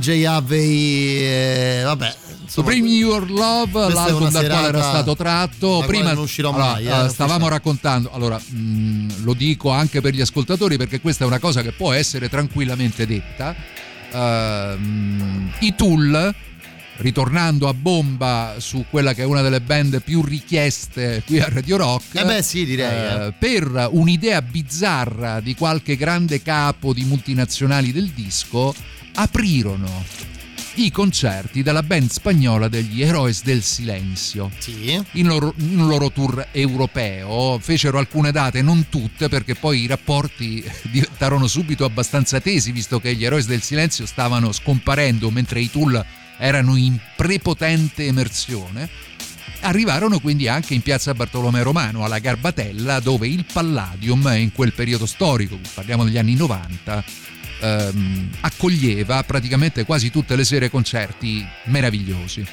PJ Harvey. eh, vabbè. So Bring Your Love, l'album dal quale era stato tratto. Prima non uscirò mai, eh, eh, stavamo raccontando, allora mh, lo dico anche per gli ascoltatori perché questa è una cosa che può essere tranquillamente detta. Ehm, I Tool, ritornando a bomba su quella che è una delle band più richieste qui a Radio Rock. Eh beh, sì, direi, eh. Per un'idea bizzarra di qualche grande capo di multinazionali del disco, aprirono i concerti della band spagnola degli Heroes del Silenzio. In, loro, in un loro tour europeo fecero alcune date, non tutte, perché poi i rapporti diventarono subito abbastanza tesi, visto che gli Heroes del Silenzio stavano scomparendo mentre i Tool erano in prepotente emersione. Arrivarono quindi anche in piazza Bartolomeo Romano, alla Garbatella, dove il Palladium, in quel periodo storico, parliamo degli anni 90, ehm, accoglieva praticamente quasi tutte le sere concerti meravigliosi.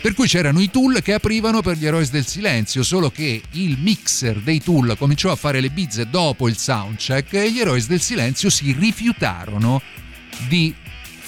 Per cui c'erano i Tool che aprivano per gli Eroi del Silenzio, solo che il mixer dei Tool cominciò a fare le bizze dopo il soundcheck e gli Eroi del Silenzio si rifiutarono di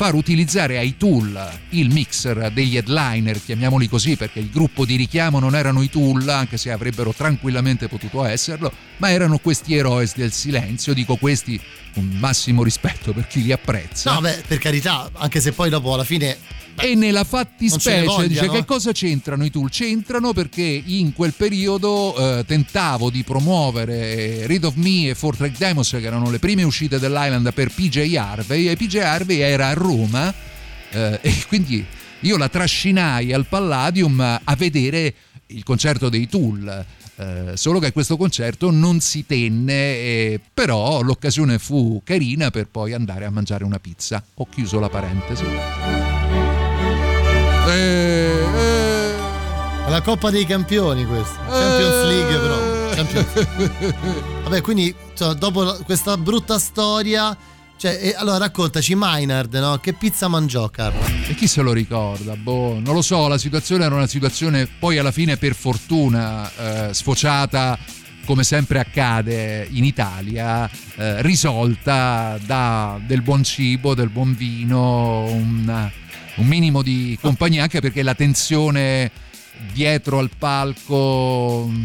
far utilizzare ai Tool il mixer degli headliner, chiamiamoli così perché il gruppo di richiamo non erano i Tool, anche se avrebbero tranquillamente potuto esserlo, ma erano questi eroi del silenzio, dico questi con massimo rispetto per chi li apprezza. No, beh, per carità, anche se poi dopo alla fine e nella fattispecie dice no? che cosa c'entrano i tool? C'entrano perché in quel periodo eh, tentavo di promuovere Read of Me e Four Track Demos che erano le prime uscite dell'Island per PJ Harvey e PJ Harvey era a Roma eh, e quindi io la trascinai al Palladium a vedere il concerto dei Tool. Eh, solo che questo concerto non si tenne, eh, però l'occasione fu carina per poi andare a mangiare una pizza. Ho chiuso la parentesi. Eh, eh, È la Coppa dei Campioni questa. Champions League però. Champions- Vabbè, quindi cioè, dopo questa brutta storia... Cioè, eh, allora raccontaci Maynard, no? Che pizza mangiò, Carlo? E chi se lo ricorda? Boh, non lo so, la situazione era una situazione poi alla fine per fortuna eh, sfociata come sempre accade in Italia, eh, risolta da del buon cibo, del buon vino, un, un minimo di compagnia, anche perché la tensione dietro al palco mm,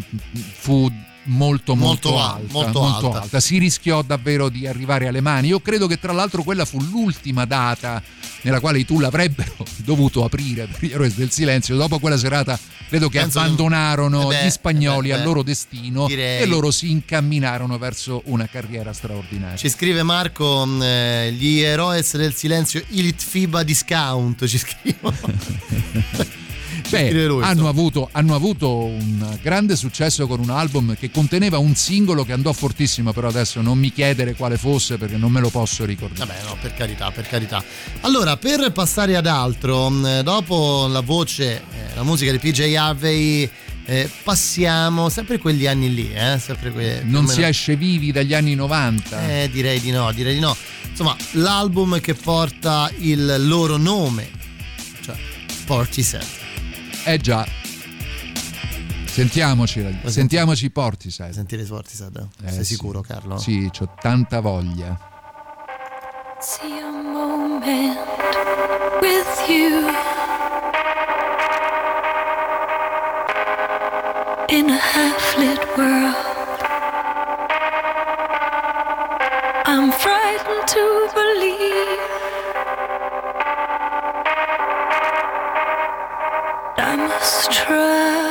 fu molto molto, Molto alta, molto alta. si rischiò davvero di arrivare alle mani. Io credo che tra l'altro quella fu l'ultima data nella quale i Tool avrebbero dovuto aprire per gli eroi del silenzio. Dopo quella serata credo che Penso che- abbandonarono eh beh, gli spagnoli eh beh, al loro destino direi. e loro si incamminarono verso una carriera straordinaria. Ci scrive Marco, mh, eh, gli Eroes del Silenzio Elite FIBA Discount, ci scrivono. Beh, lui, hanno, avuto, hanno avuto un grande successo con un album che conteneva un singolo che andò fortissimo, però adesso non mi chiedere quale fosse perché non me lo posso ricordare. Vabbè, no, per carità, per carità. Allora, per passare ad altro, mh, dopo la voce, eh, la musica di PJ Harvey, eh, passiamo sempre quegli anni lì, eh? Sempre que- Non si esce vivi dagli anni 90. Eh, direi di no, direi di no. Insomma, l'album che porta il loro nome, cioè Portishead. Eh già. Sentiamoci, sentiamoci Portishead. Sentire Portishead? Eh, Sei sì. sicuro, Carlo? Sì, c'ho tanta voglia. See a moment with you in a half lit world. I'm frightened to believe I must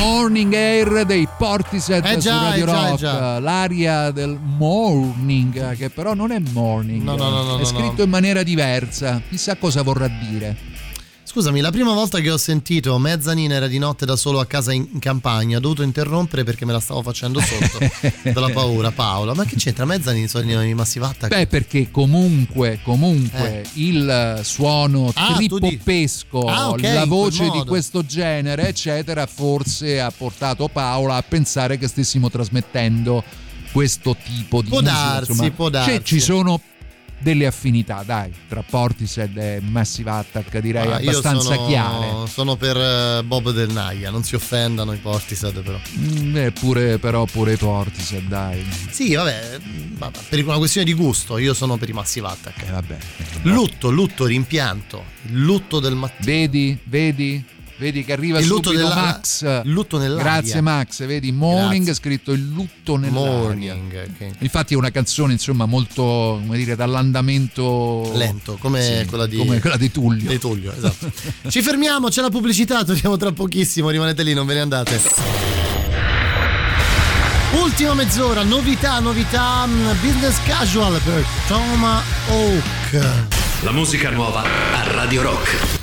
Morning Air dei Portishead Eh su già, Radio eh già, eh Rock, già. l'aria del morning, che però non è morning, No, no, no, no, è scritto in maniera diversa, chissà cosa vorrà dire. Scusami, la prima volta che ho sentito mezzanina era di notte da solo a casa in in campagna, ho dovuto interrompere perché me la stavo facendo sotto dalla paura. Paola, ma che c'entra? Mezzanina sono i Massive Attack? Beh, perché comunque, comunque il suono Eh. Ah, tripoppesco, Ah, ok, la in voce di questo genere, eccetera, forse ha portato Paola a pensare che stessimo trasmettendo questo tipo di Può musica. darsi, insomma. può Cioè, darsi. ci sono delle affinità, dai, tra Portishead e Massive Attack, direi Ah, abbastanza sono, chiare. Sono per eh, Bob Del Naia, non si offendano i Portishead però. Mm, beh, pure, però pure i Portishead, dai. Sì, vabbè, ma- per una questione di gusto, io sono per i Massive Attack. Eh, vabbè. Lutto, lutto, rimpianto, lutto del mattino. Vedi, vedi, vedi che arriva Il lutto subito della- Max. il lutto nell'aria. Grazie Max, vedi, Morning Grazie. è scritto il lutto nell'aria. Morning, ok. Infatti è una canzone, insomma, molto, come dire, dall'andamento Lento, come Sì, quella di come quella di Tullio. Di Tullio, esatto. Ci fermiamo, c'è la pubblicità, torniamo tra pochissimo, rimanete lì, non ve ne andate. Ultima mezz'ora, novità, novità, mm, business casual per Toma Oak. La musica nuova a Radio Rock.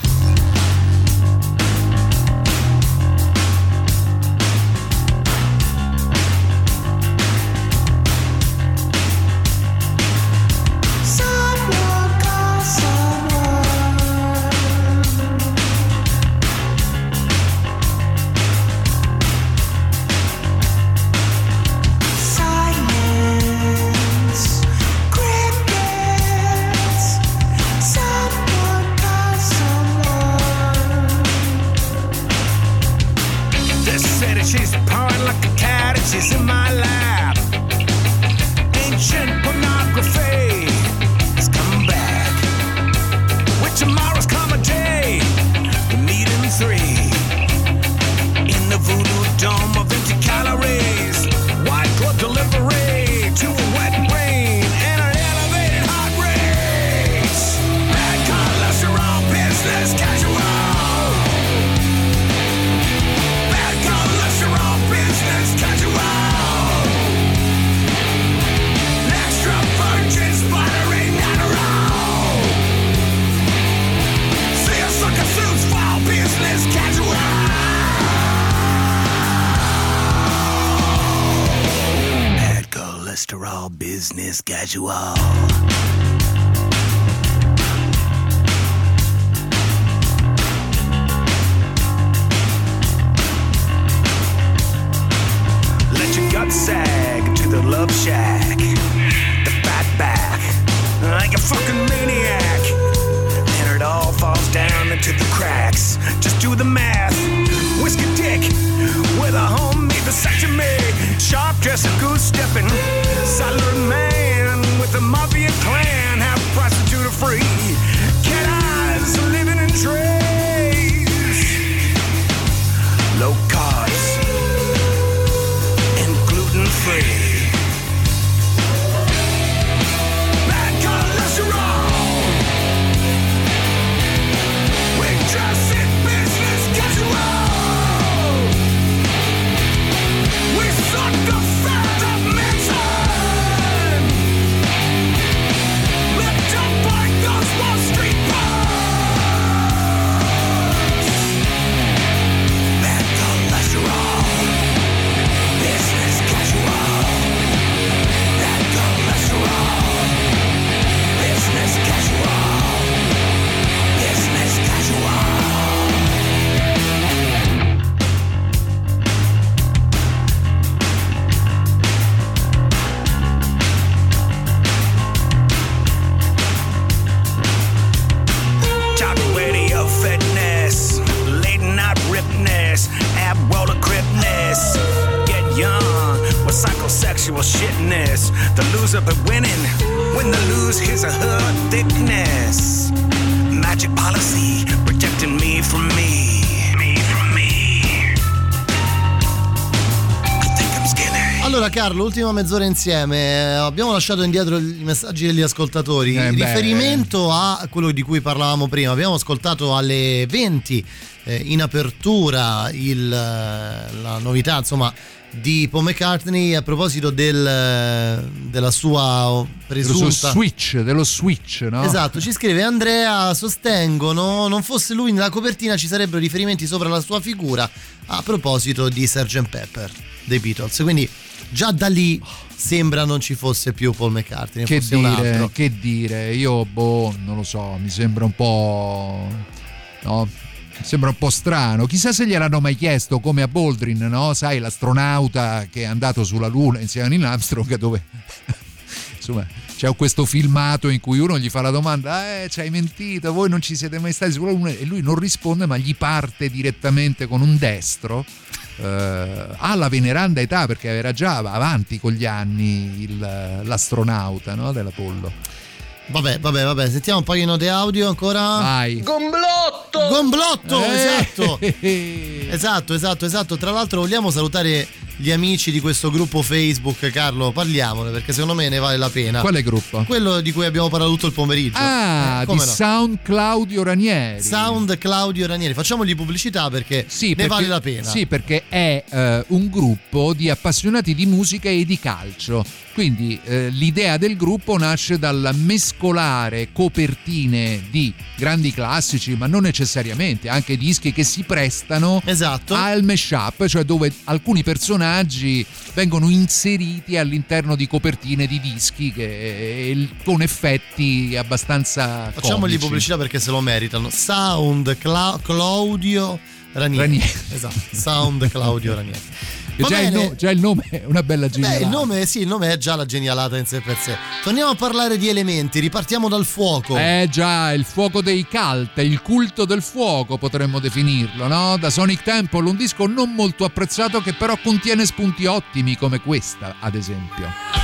Casual. Ultima mezz'ora insieme, eh, abbiamo lasciato indietro i messaggi degli ascoltatori. Eh, riferimento a quello di cui parlavamo prima, abbiamo ascoltato alle 20 eh, in apertura il, eh, la novità, insomma, di Paul McCartney a proposito del, eh, della sua Dello presunta switch, dello switch, no? Esatto, ci scrive Andrea, sostengono, non fosse lui nella copertina ci sarebbero riferimenti sopra la sua figura a proposito di Sgt. Pepper dei Beatles, quindi già da lì sembra non ci fosse più Paul McCartney, Che dire, che dire, io boh, non lo so, mi sembra un po'. No? Mi sembra un po' strano. Chissà se gliel'hanno mai chiesto come a Baldwin, no? Sai, l'astronauta che è andato sulla Luna insieme a Neil Armstrong, dove insomma c'è questo filmato in cui uno gli fa la domanda: Eh, ci hai mentito, voi non ci siete mai stati? E lui non risponde, ma gli parte direttamente con un destro. eh, alla veneranda età perché era già avanti con gli anni il- l'astronauta no, dell'Apollo. Vabbè, vabbè, vabbè, sentiamo un po' di note audio ancora. Vai. Gomblotto! Gomblotto, Eh. esatto. esatto, esatto, esatto. Tra l'altro vogliamo salutare gli amici di questo gruppo Facebook, Carlo, parliamone perché secondo me ne vale la pena. Quale gruppo? Quello di cui abbiamo parlato tutto il pomeriggio. Ah, Eh, di no? Sound Claudio Ranieri. Sound Claudio Ranieri. Facciamogli pubblicità perché Sì, ne perché- vale la pena. Sì, perché è eh, un gruppo di appassionati di musica e di calcio. Quindi eh, l'idea del gruppo nasce dal mescolare copertine di grandi classici, ma non necessariamente, anche dischi che si prestano Esatto. al mashup, cioè dove alcuni personaggi vengono inseriti all'interno di copertine di dischi che- eh, con effetti abbastanza Facciamogli comici. pubblicità perché se lo meritano. Sound Cla- Claudio Ranieri. Ranieri. Esatto, Sound Claudio Ranieri. Già il, no- già il nome è una bella Beh, genialata. il nome, sì, il nome è già la genialata in sé per sé. Torniamo a parlare di elementi, ripartiamo dal fuoco. Eh già, il fuoco dei cult, il culto del fuoco potremmo definirlo, no? Da Sonic Temple, un disco non molto apprezzato che però contiene spunti ottimi come questa, ad esempio.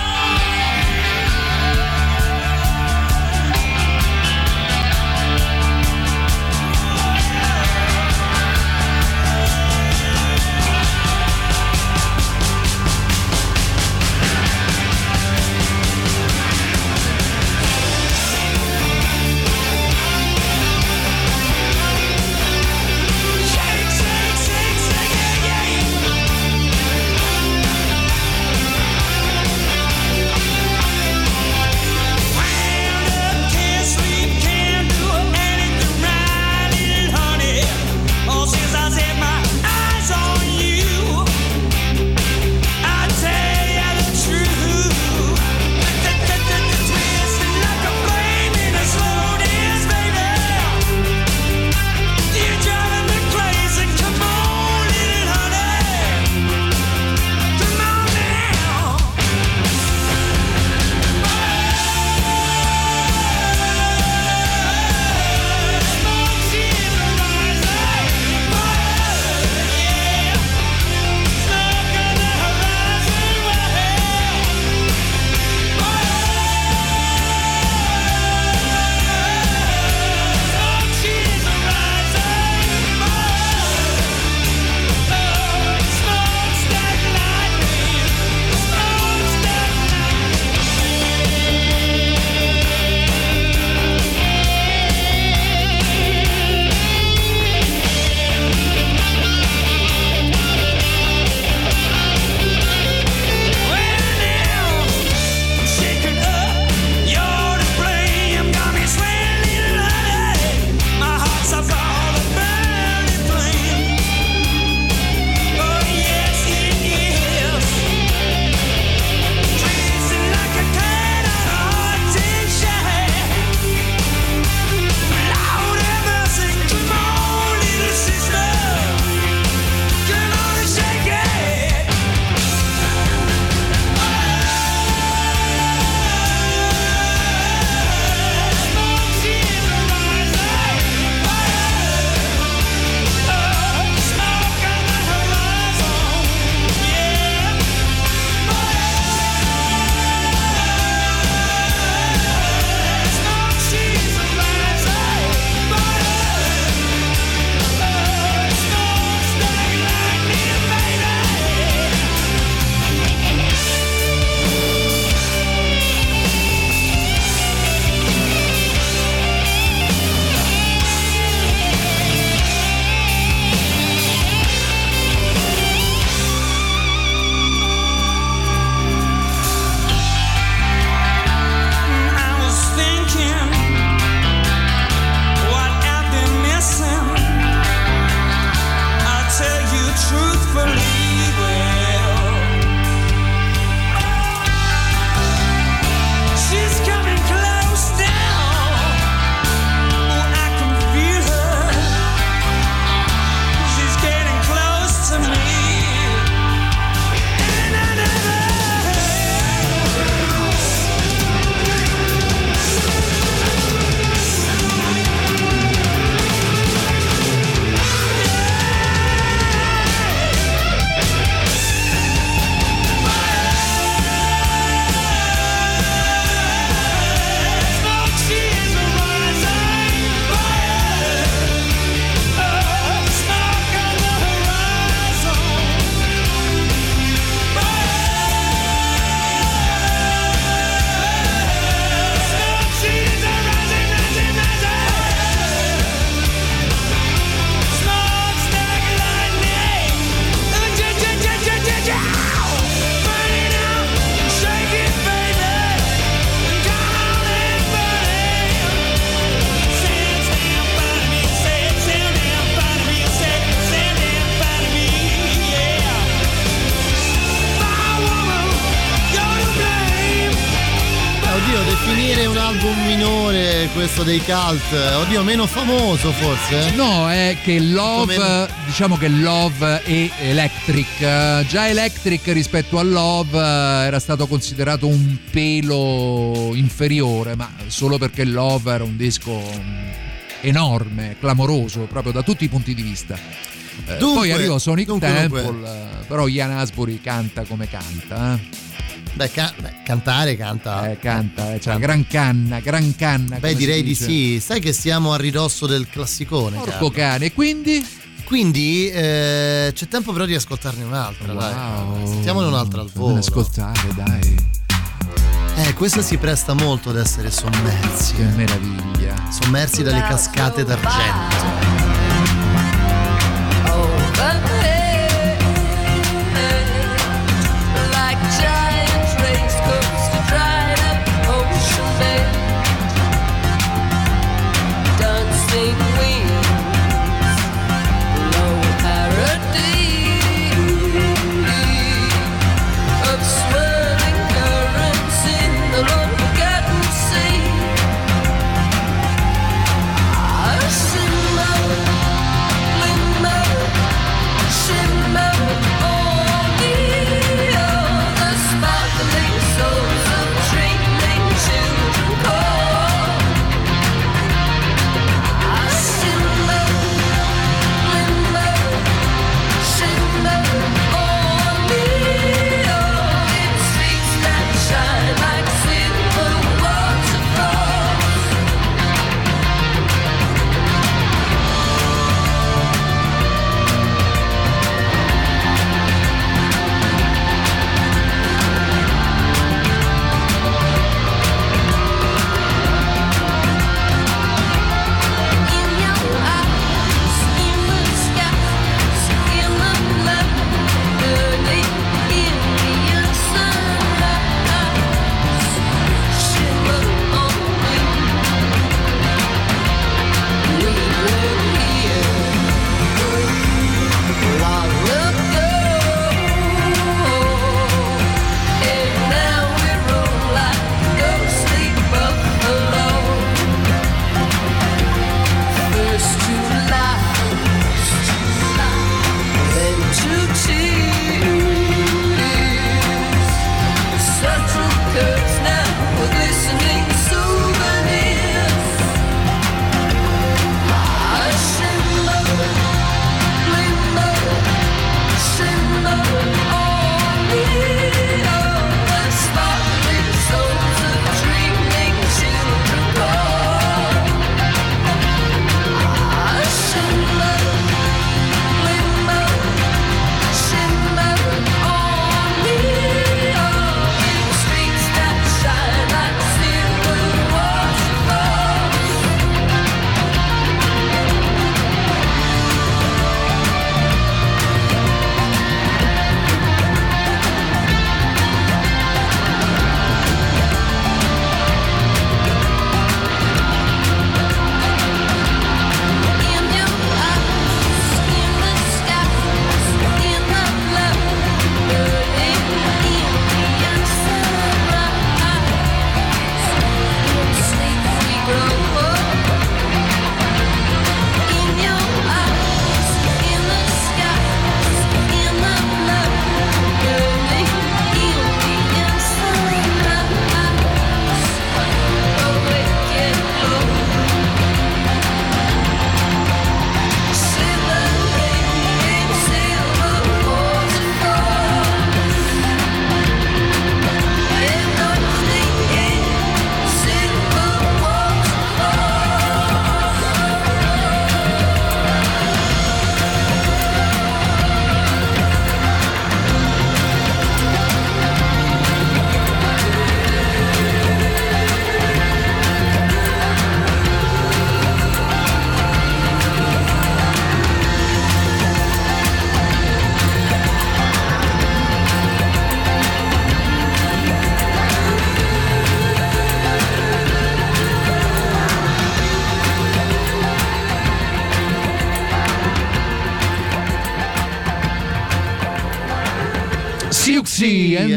Dei cult? Oddio, meno famoso forse? No, è che Love, Come- diciamo che Love e Electric, eh, già Electric rispetto a Love eh, era stato considerato un pelo inferiore, ma solo perché Love era un disco mm, enorme, clamoroso, proprio da tutti i punti di vista. Eh, Dunque, poi arrivò Sonic dunque, Temple, dunque. però Ian Asbury canta come canta. eh. Beh, ca- beh, cantare canta. Eh, canta, eh, c'ha gran canna, gran canna. Beh, direi di sì. Sai che siamo a ridosso del classicone. Porco cane, quindi? Quindi eh, c'è tempo però di ascoltarne un'altra. dai. Sentiamone un'altra al volo. ascoltare, dai. Eh, questa si presta molto ad essere sommersi. Che meraviglia. Sommersi dalle cascate d'argento.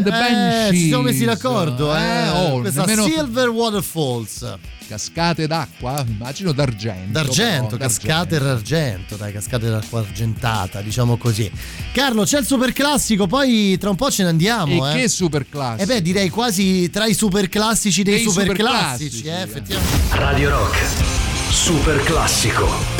the Bench. Eh, ci siamo messi d'accordo, eh? eh oh, nemmeno... Silver Waterfalls. Cascate d'acqua, immagino d'argento. D'argento, cascate d'argento, dai, cascate d'acqua argentata, diciamo così. Carlo, c'è il super classico, poi tra un po' ce ne andiamo. E eh. che super classico? Eh beh, direi quasi tra i super classici dei, super, classici, classici eh, eh, effettivamente. Radio Rock, super classico.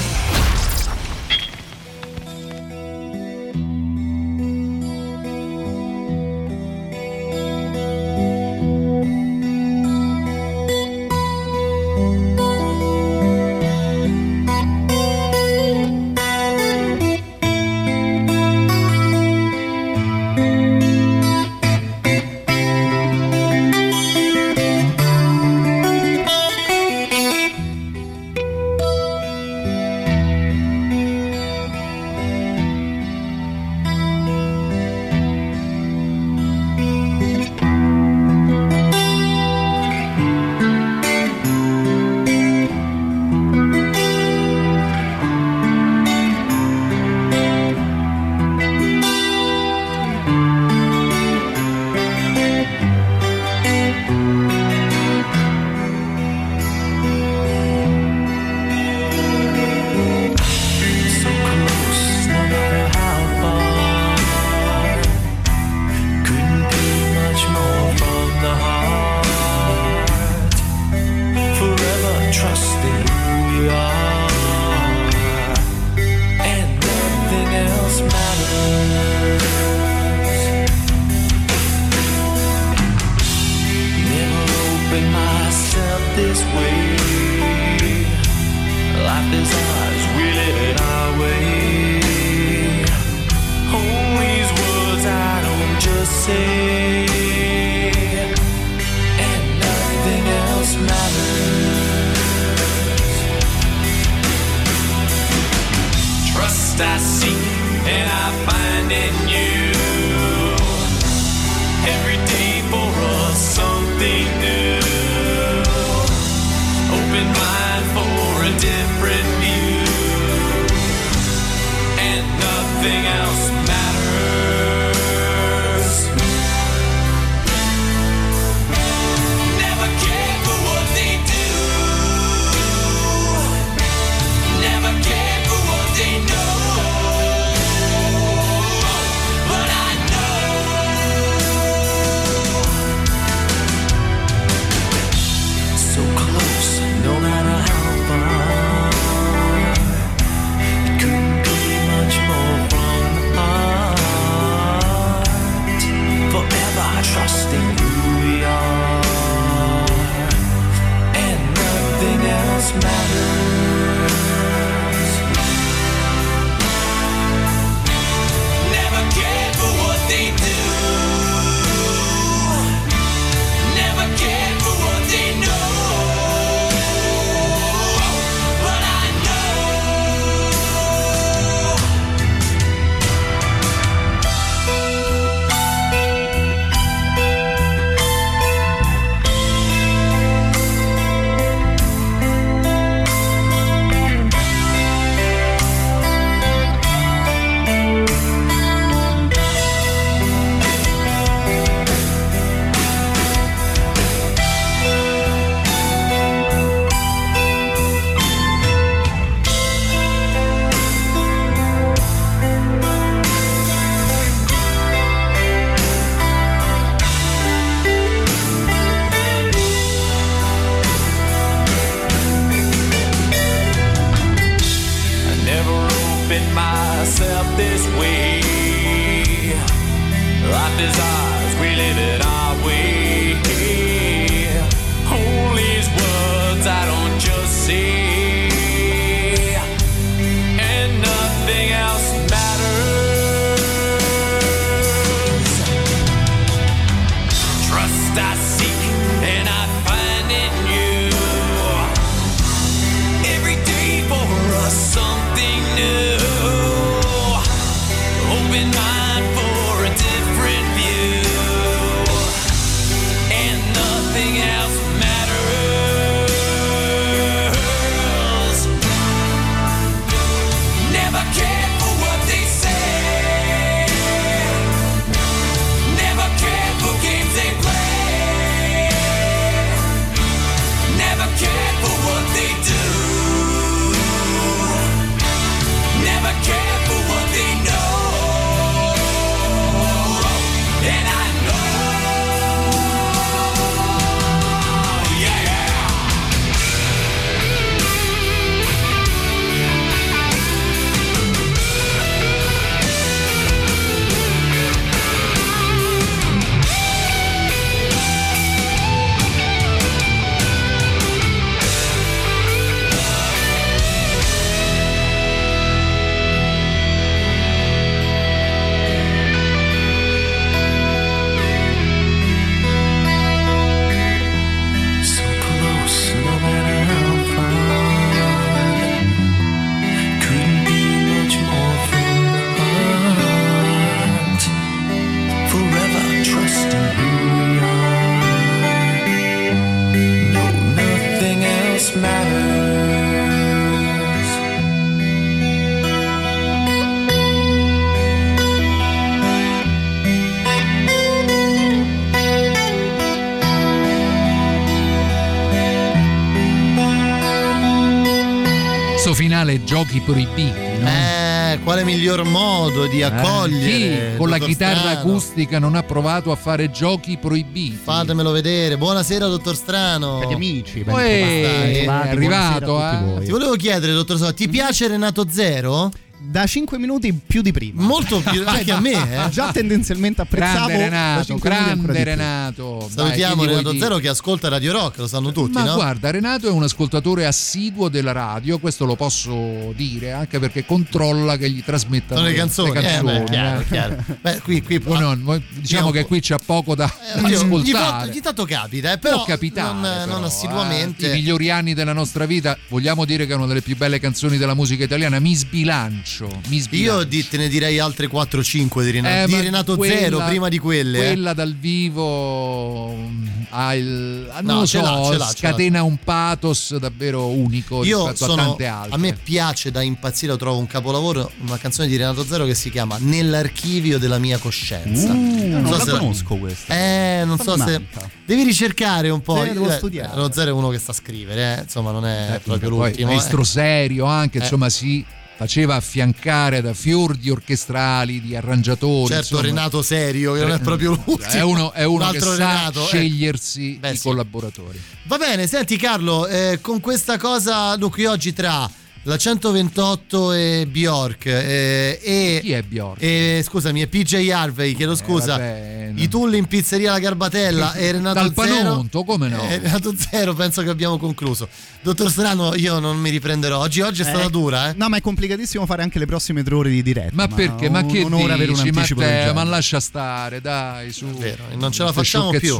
Giochi proibiti, no? Eh, quale miglior modo di accogliere? Chi con la chitarra Strano? acustica non ha provato a fare giochi proibiti? Fatemelo vedere. Buonasera, dottor Strano. Cari amici, ben Uè, è arrivato, eh? Ti volevo chiedere, dottor Strano, ti piace Renato Zero? Da 5 minuti più di prima. Molto più anche a me, eh. Già tendenzialmente apprezzavo. Grande da Renato, 5 minuti ancora grande. Renato. Dai, Salutiamo vuoi Renato dire? Zero che ascolta Radio Rock, lo sanno tutti, Ma no? guarda, Renato è un ascoltatore assiduo della radio, questo lo posso dire, anche perché controlla che gli trasmettano Sono le canzoni, le canzoni, eh, beh, chiaro, eh. chiaro. Beh, qui, qui no, noi- diciamo Io- che qui c'è poco da Eh, ascoltare. ogni tanto capita, eh, però Può capitare, non, però, non eh. assiduamente. I migliori anni della nostra vita, vogliamo dire che è una delle più belle canzoni della musica italiana. Mi sbilancio. Mi sbilancio. Io di- te ne direi altre 4-5 di Renato, Eh, di Renato quella- Zero prima di quelle. eh. Quella dal vivo mm, ha il, ah, non No, lo ce so, l'ha, ce l'ha, ce l'ha. scatena un pathos davvero unico Io rispetto sono, a tante altre. a me piace da impazzire, lo trovo un capolavoro, una canzone di Renato Zero che si chiama Nell'archivio della mia coscienza. Uh, non la se conosco questa. Eh, non so se devi ricercare un po'. Sì, devo Eh, studiare. Renato Zero è uno che sta a scrivere, eh, insomma, non è Eh, proprio l'ultimo. maestro eh. serio anche, Eh. insomma, si faceva affiancare da fior di orchestrali, di arrangiatori. Certo, insomma. Renato Serio, che non è proprio l'ultimo. È uno, è uno Un che altro sa Renato, eh. scegliersi Beh, i sì. collaboratori. Va bene, senti Carlo, eh, con questa cosa dunque oggi tra la 128 e Bjork eh, e Chi è Bjork? e, scusami, e PJ Harvey, chiedo scusa. vabbè, no. I Tulli in pizzeria La Garbatella e Renato Dal Zero. Panonto, come no? Eh, Renato Zero, penso che abbiamo concluso. Dottor Strano, io non mi riprenderò. Oggi, oggi è stata Eh, dura, eh? No, ma è complicatissimo fare anche le prossime tre ore di diretta. Ma perché? Ma un- che un'ora avere un dici? anticipo Matteo, ma lascia stare, dai, su. Vero, non ce la facciamo più.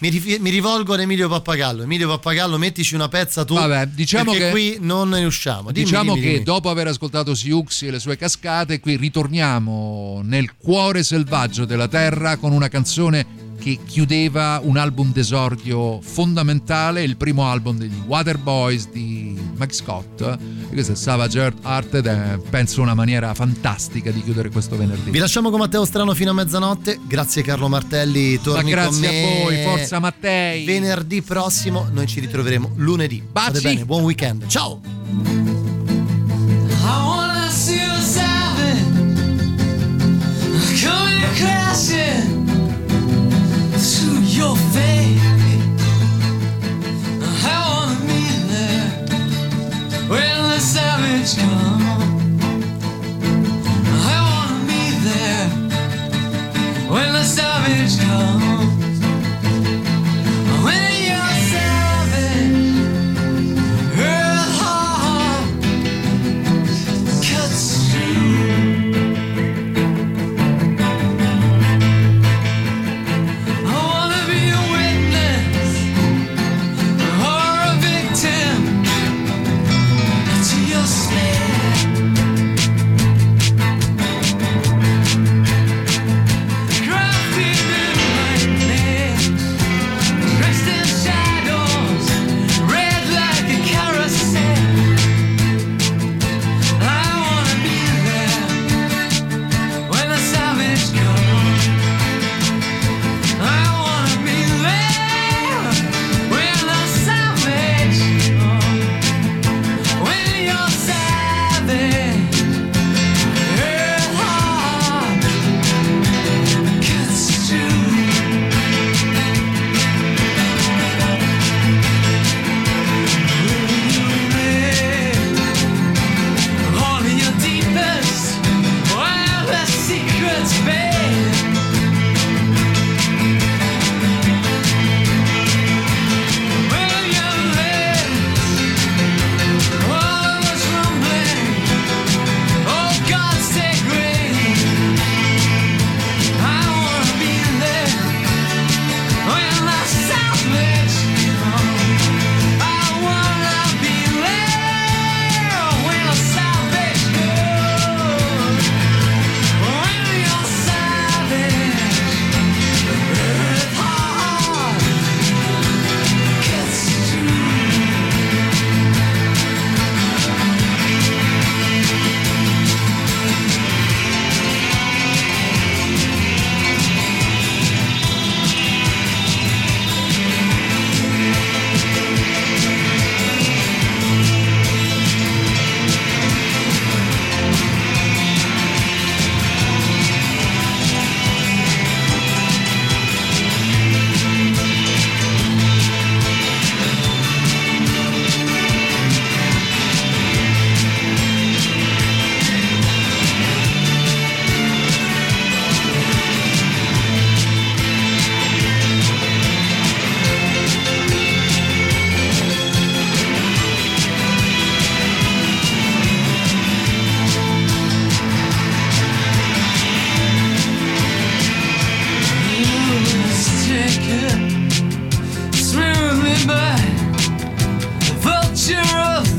Mi, rifi- mi rivolgo ad Emilio Pappagallo. Emilio Pappagallo, mettici una pezza tu. Vabbè, diciamo perché che- qui non ne usciamo. Dimmi, diciamo dimmi, che dimmi. dopo aver ascoltato Siuxi e le sue cascate, qui ritorniamo nel cuore selvaggio della terra con una canzone che chiudeva un album d'esordio fondamentale, il primo album degli Waterboys di Mike Scott. E questo è Savage Earth Art ed è, penso, una maniera fantastica di chiudere questo venerdì. Vi lasciamo con Matteo Strano fino a mezzanotte. Grazie Carlo Martelli, Ma torni con grazie a voi, forza Mattei. Venerdì prossimo noi ci ritroveremo lunedì. Baci. bene, buon weekend. Ciao. I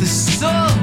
the soul.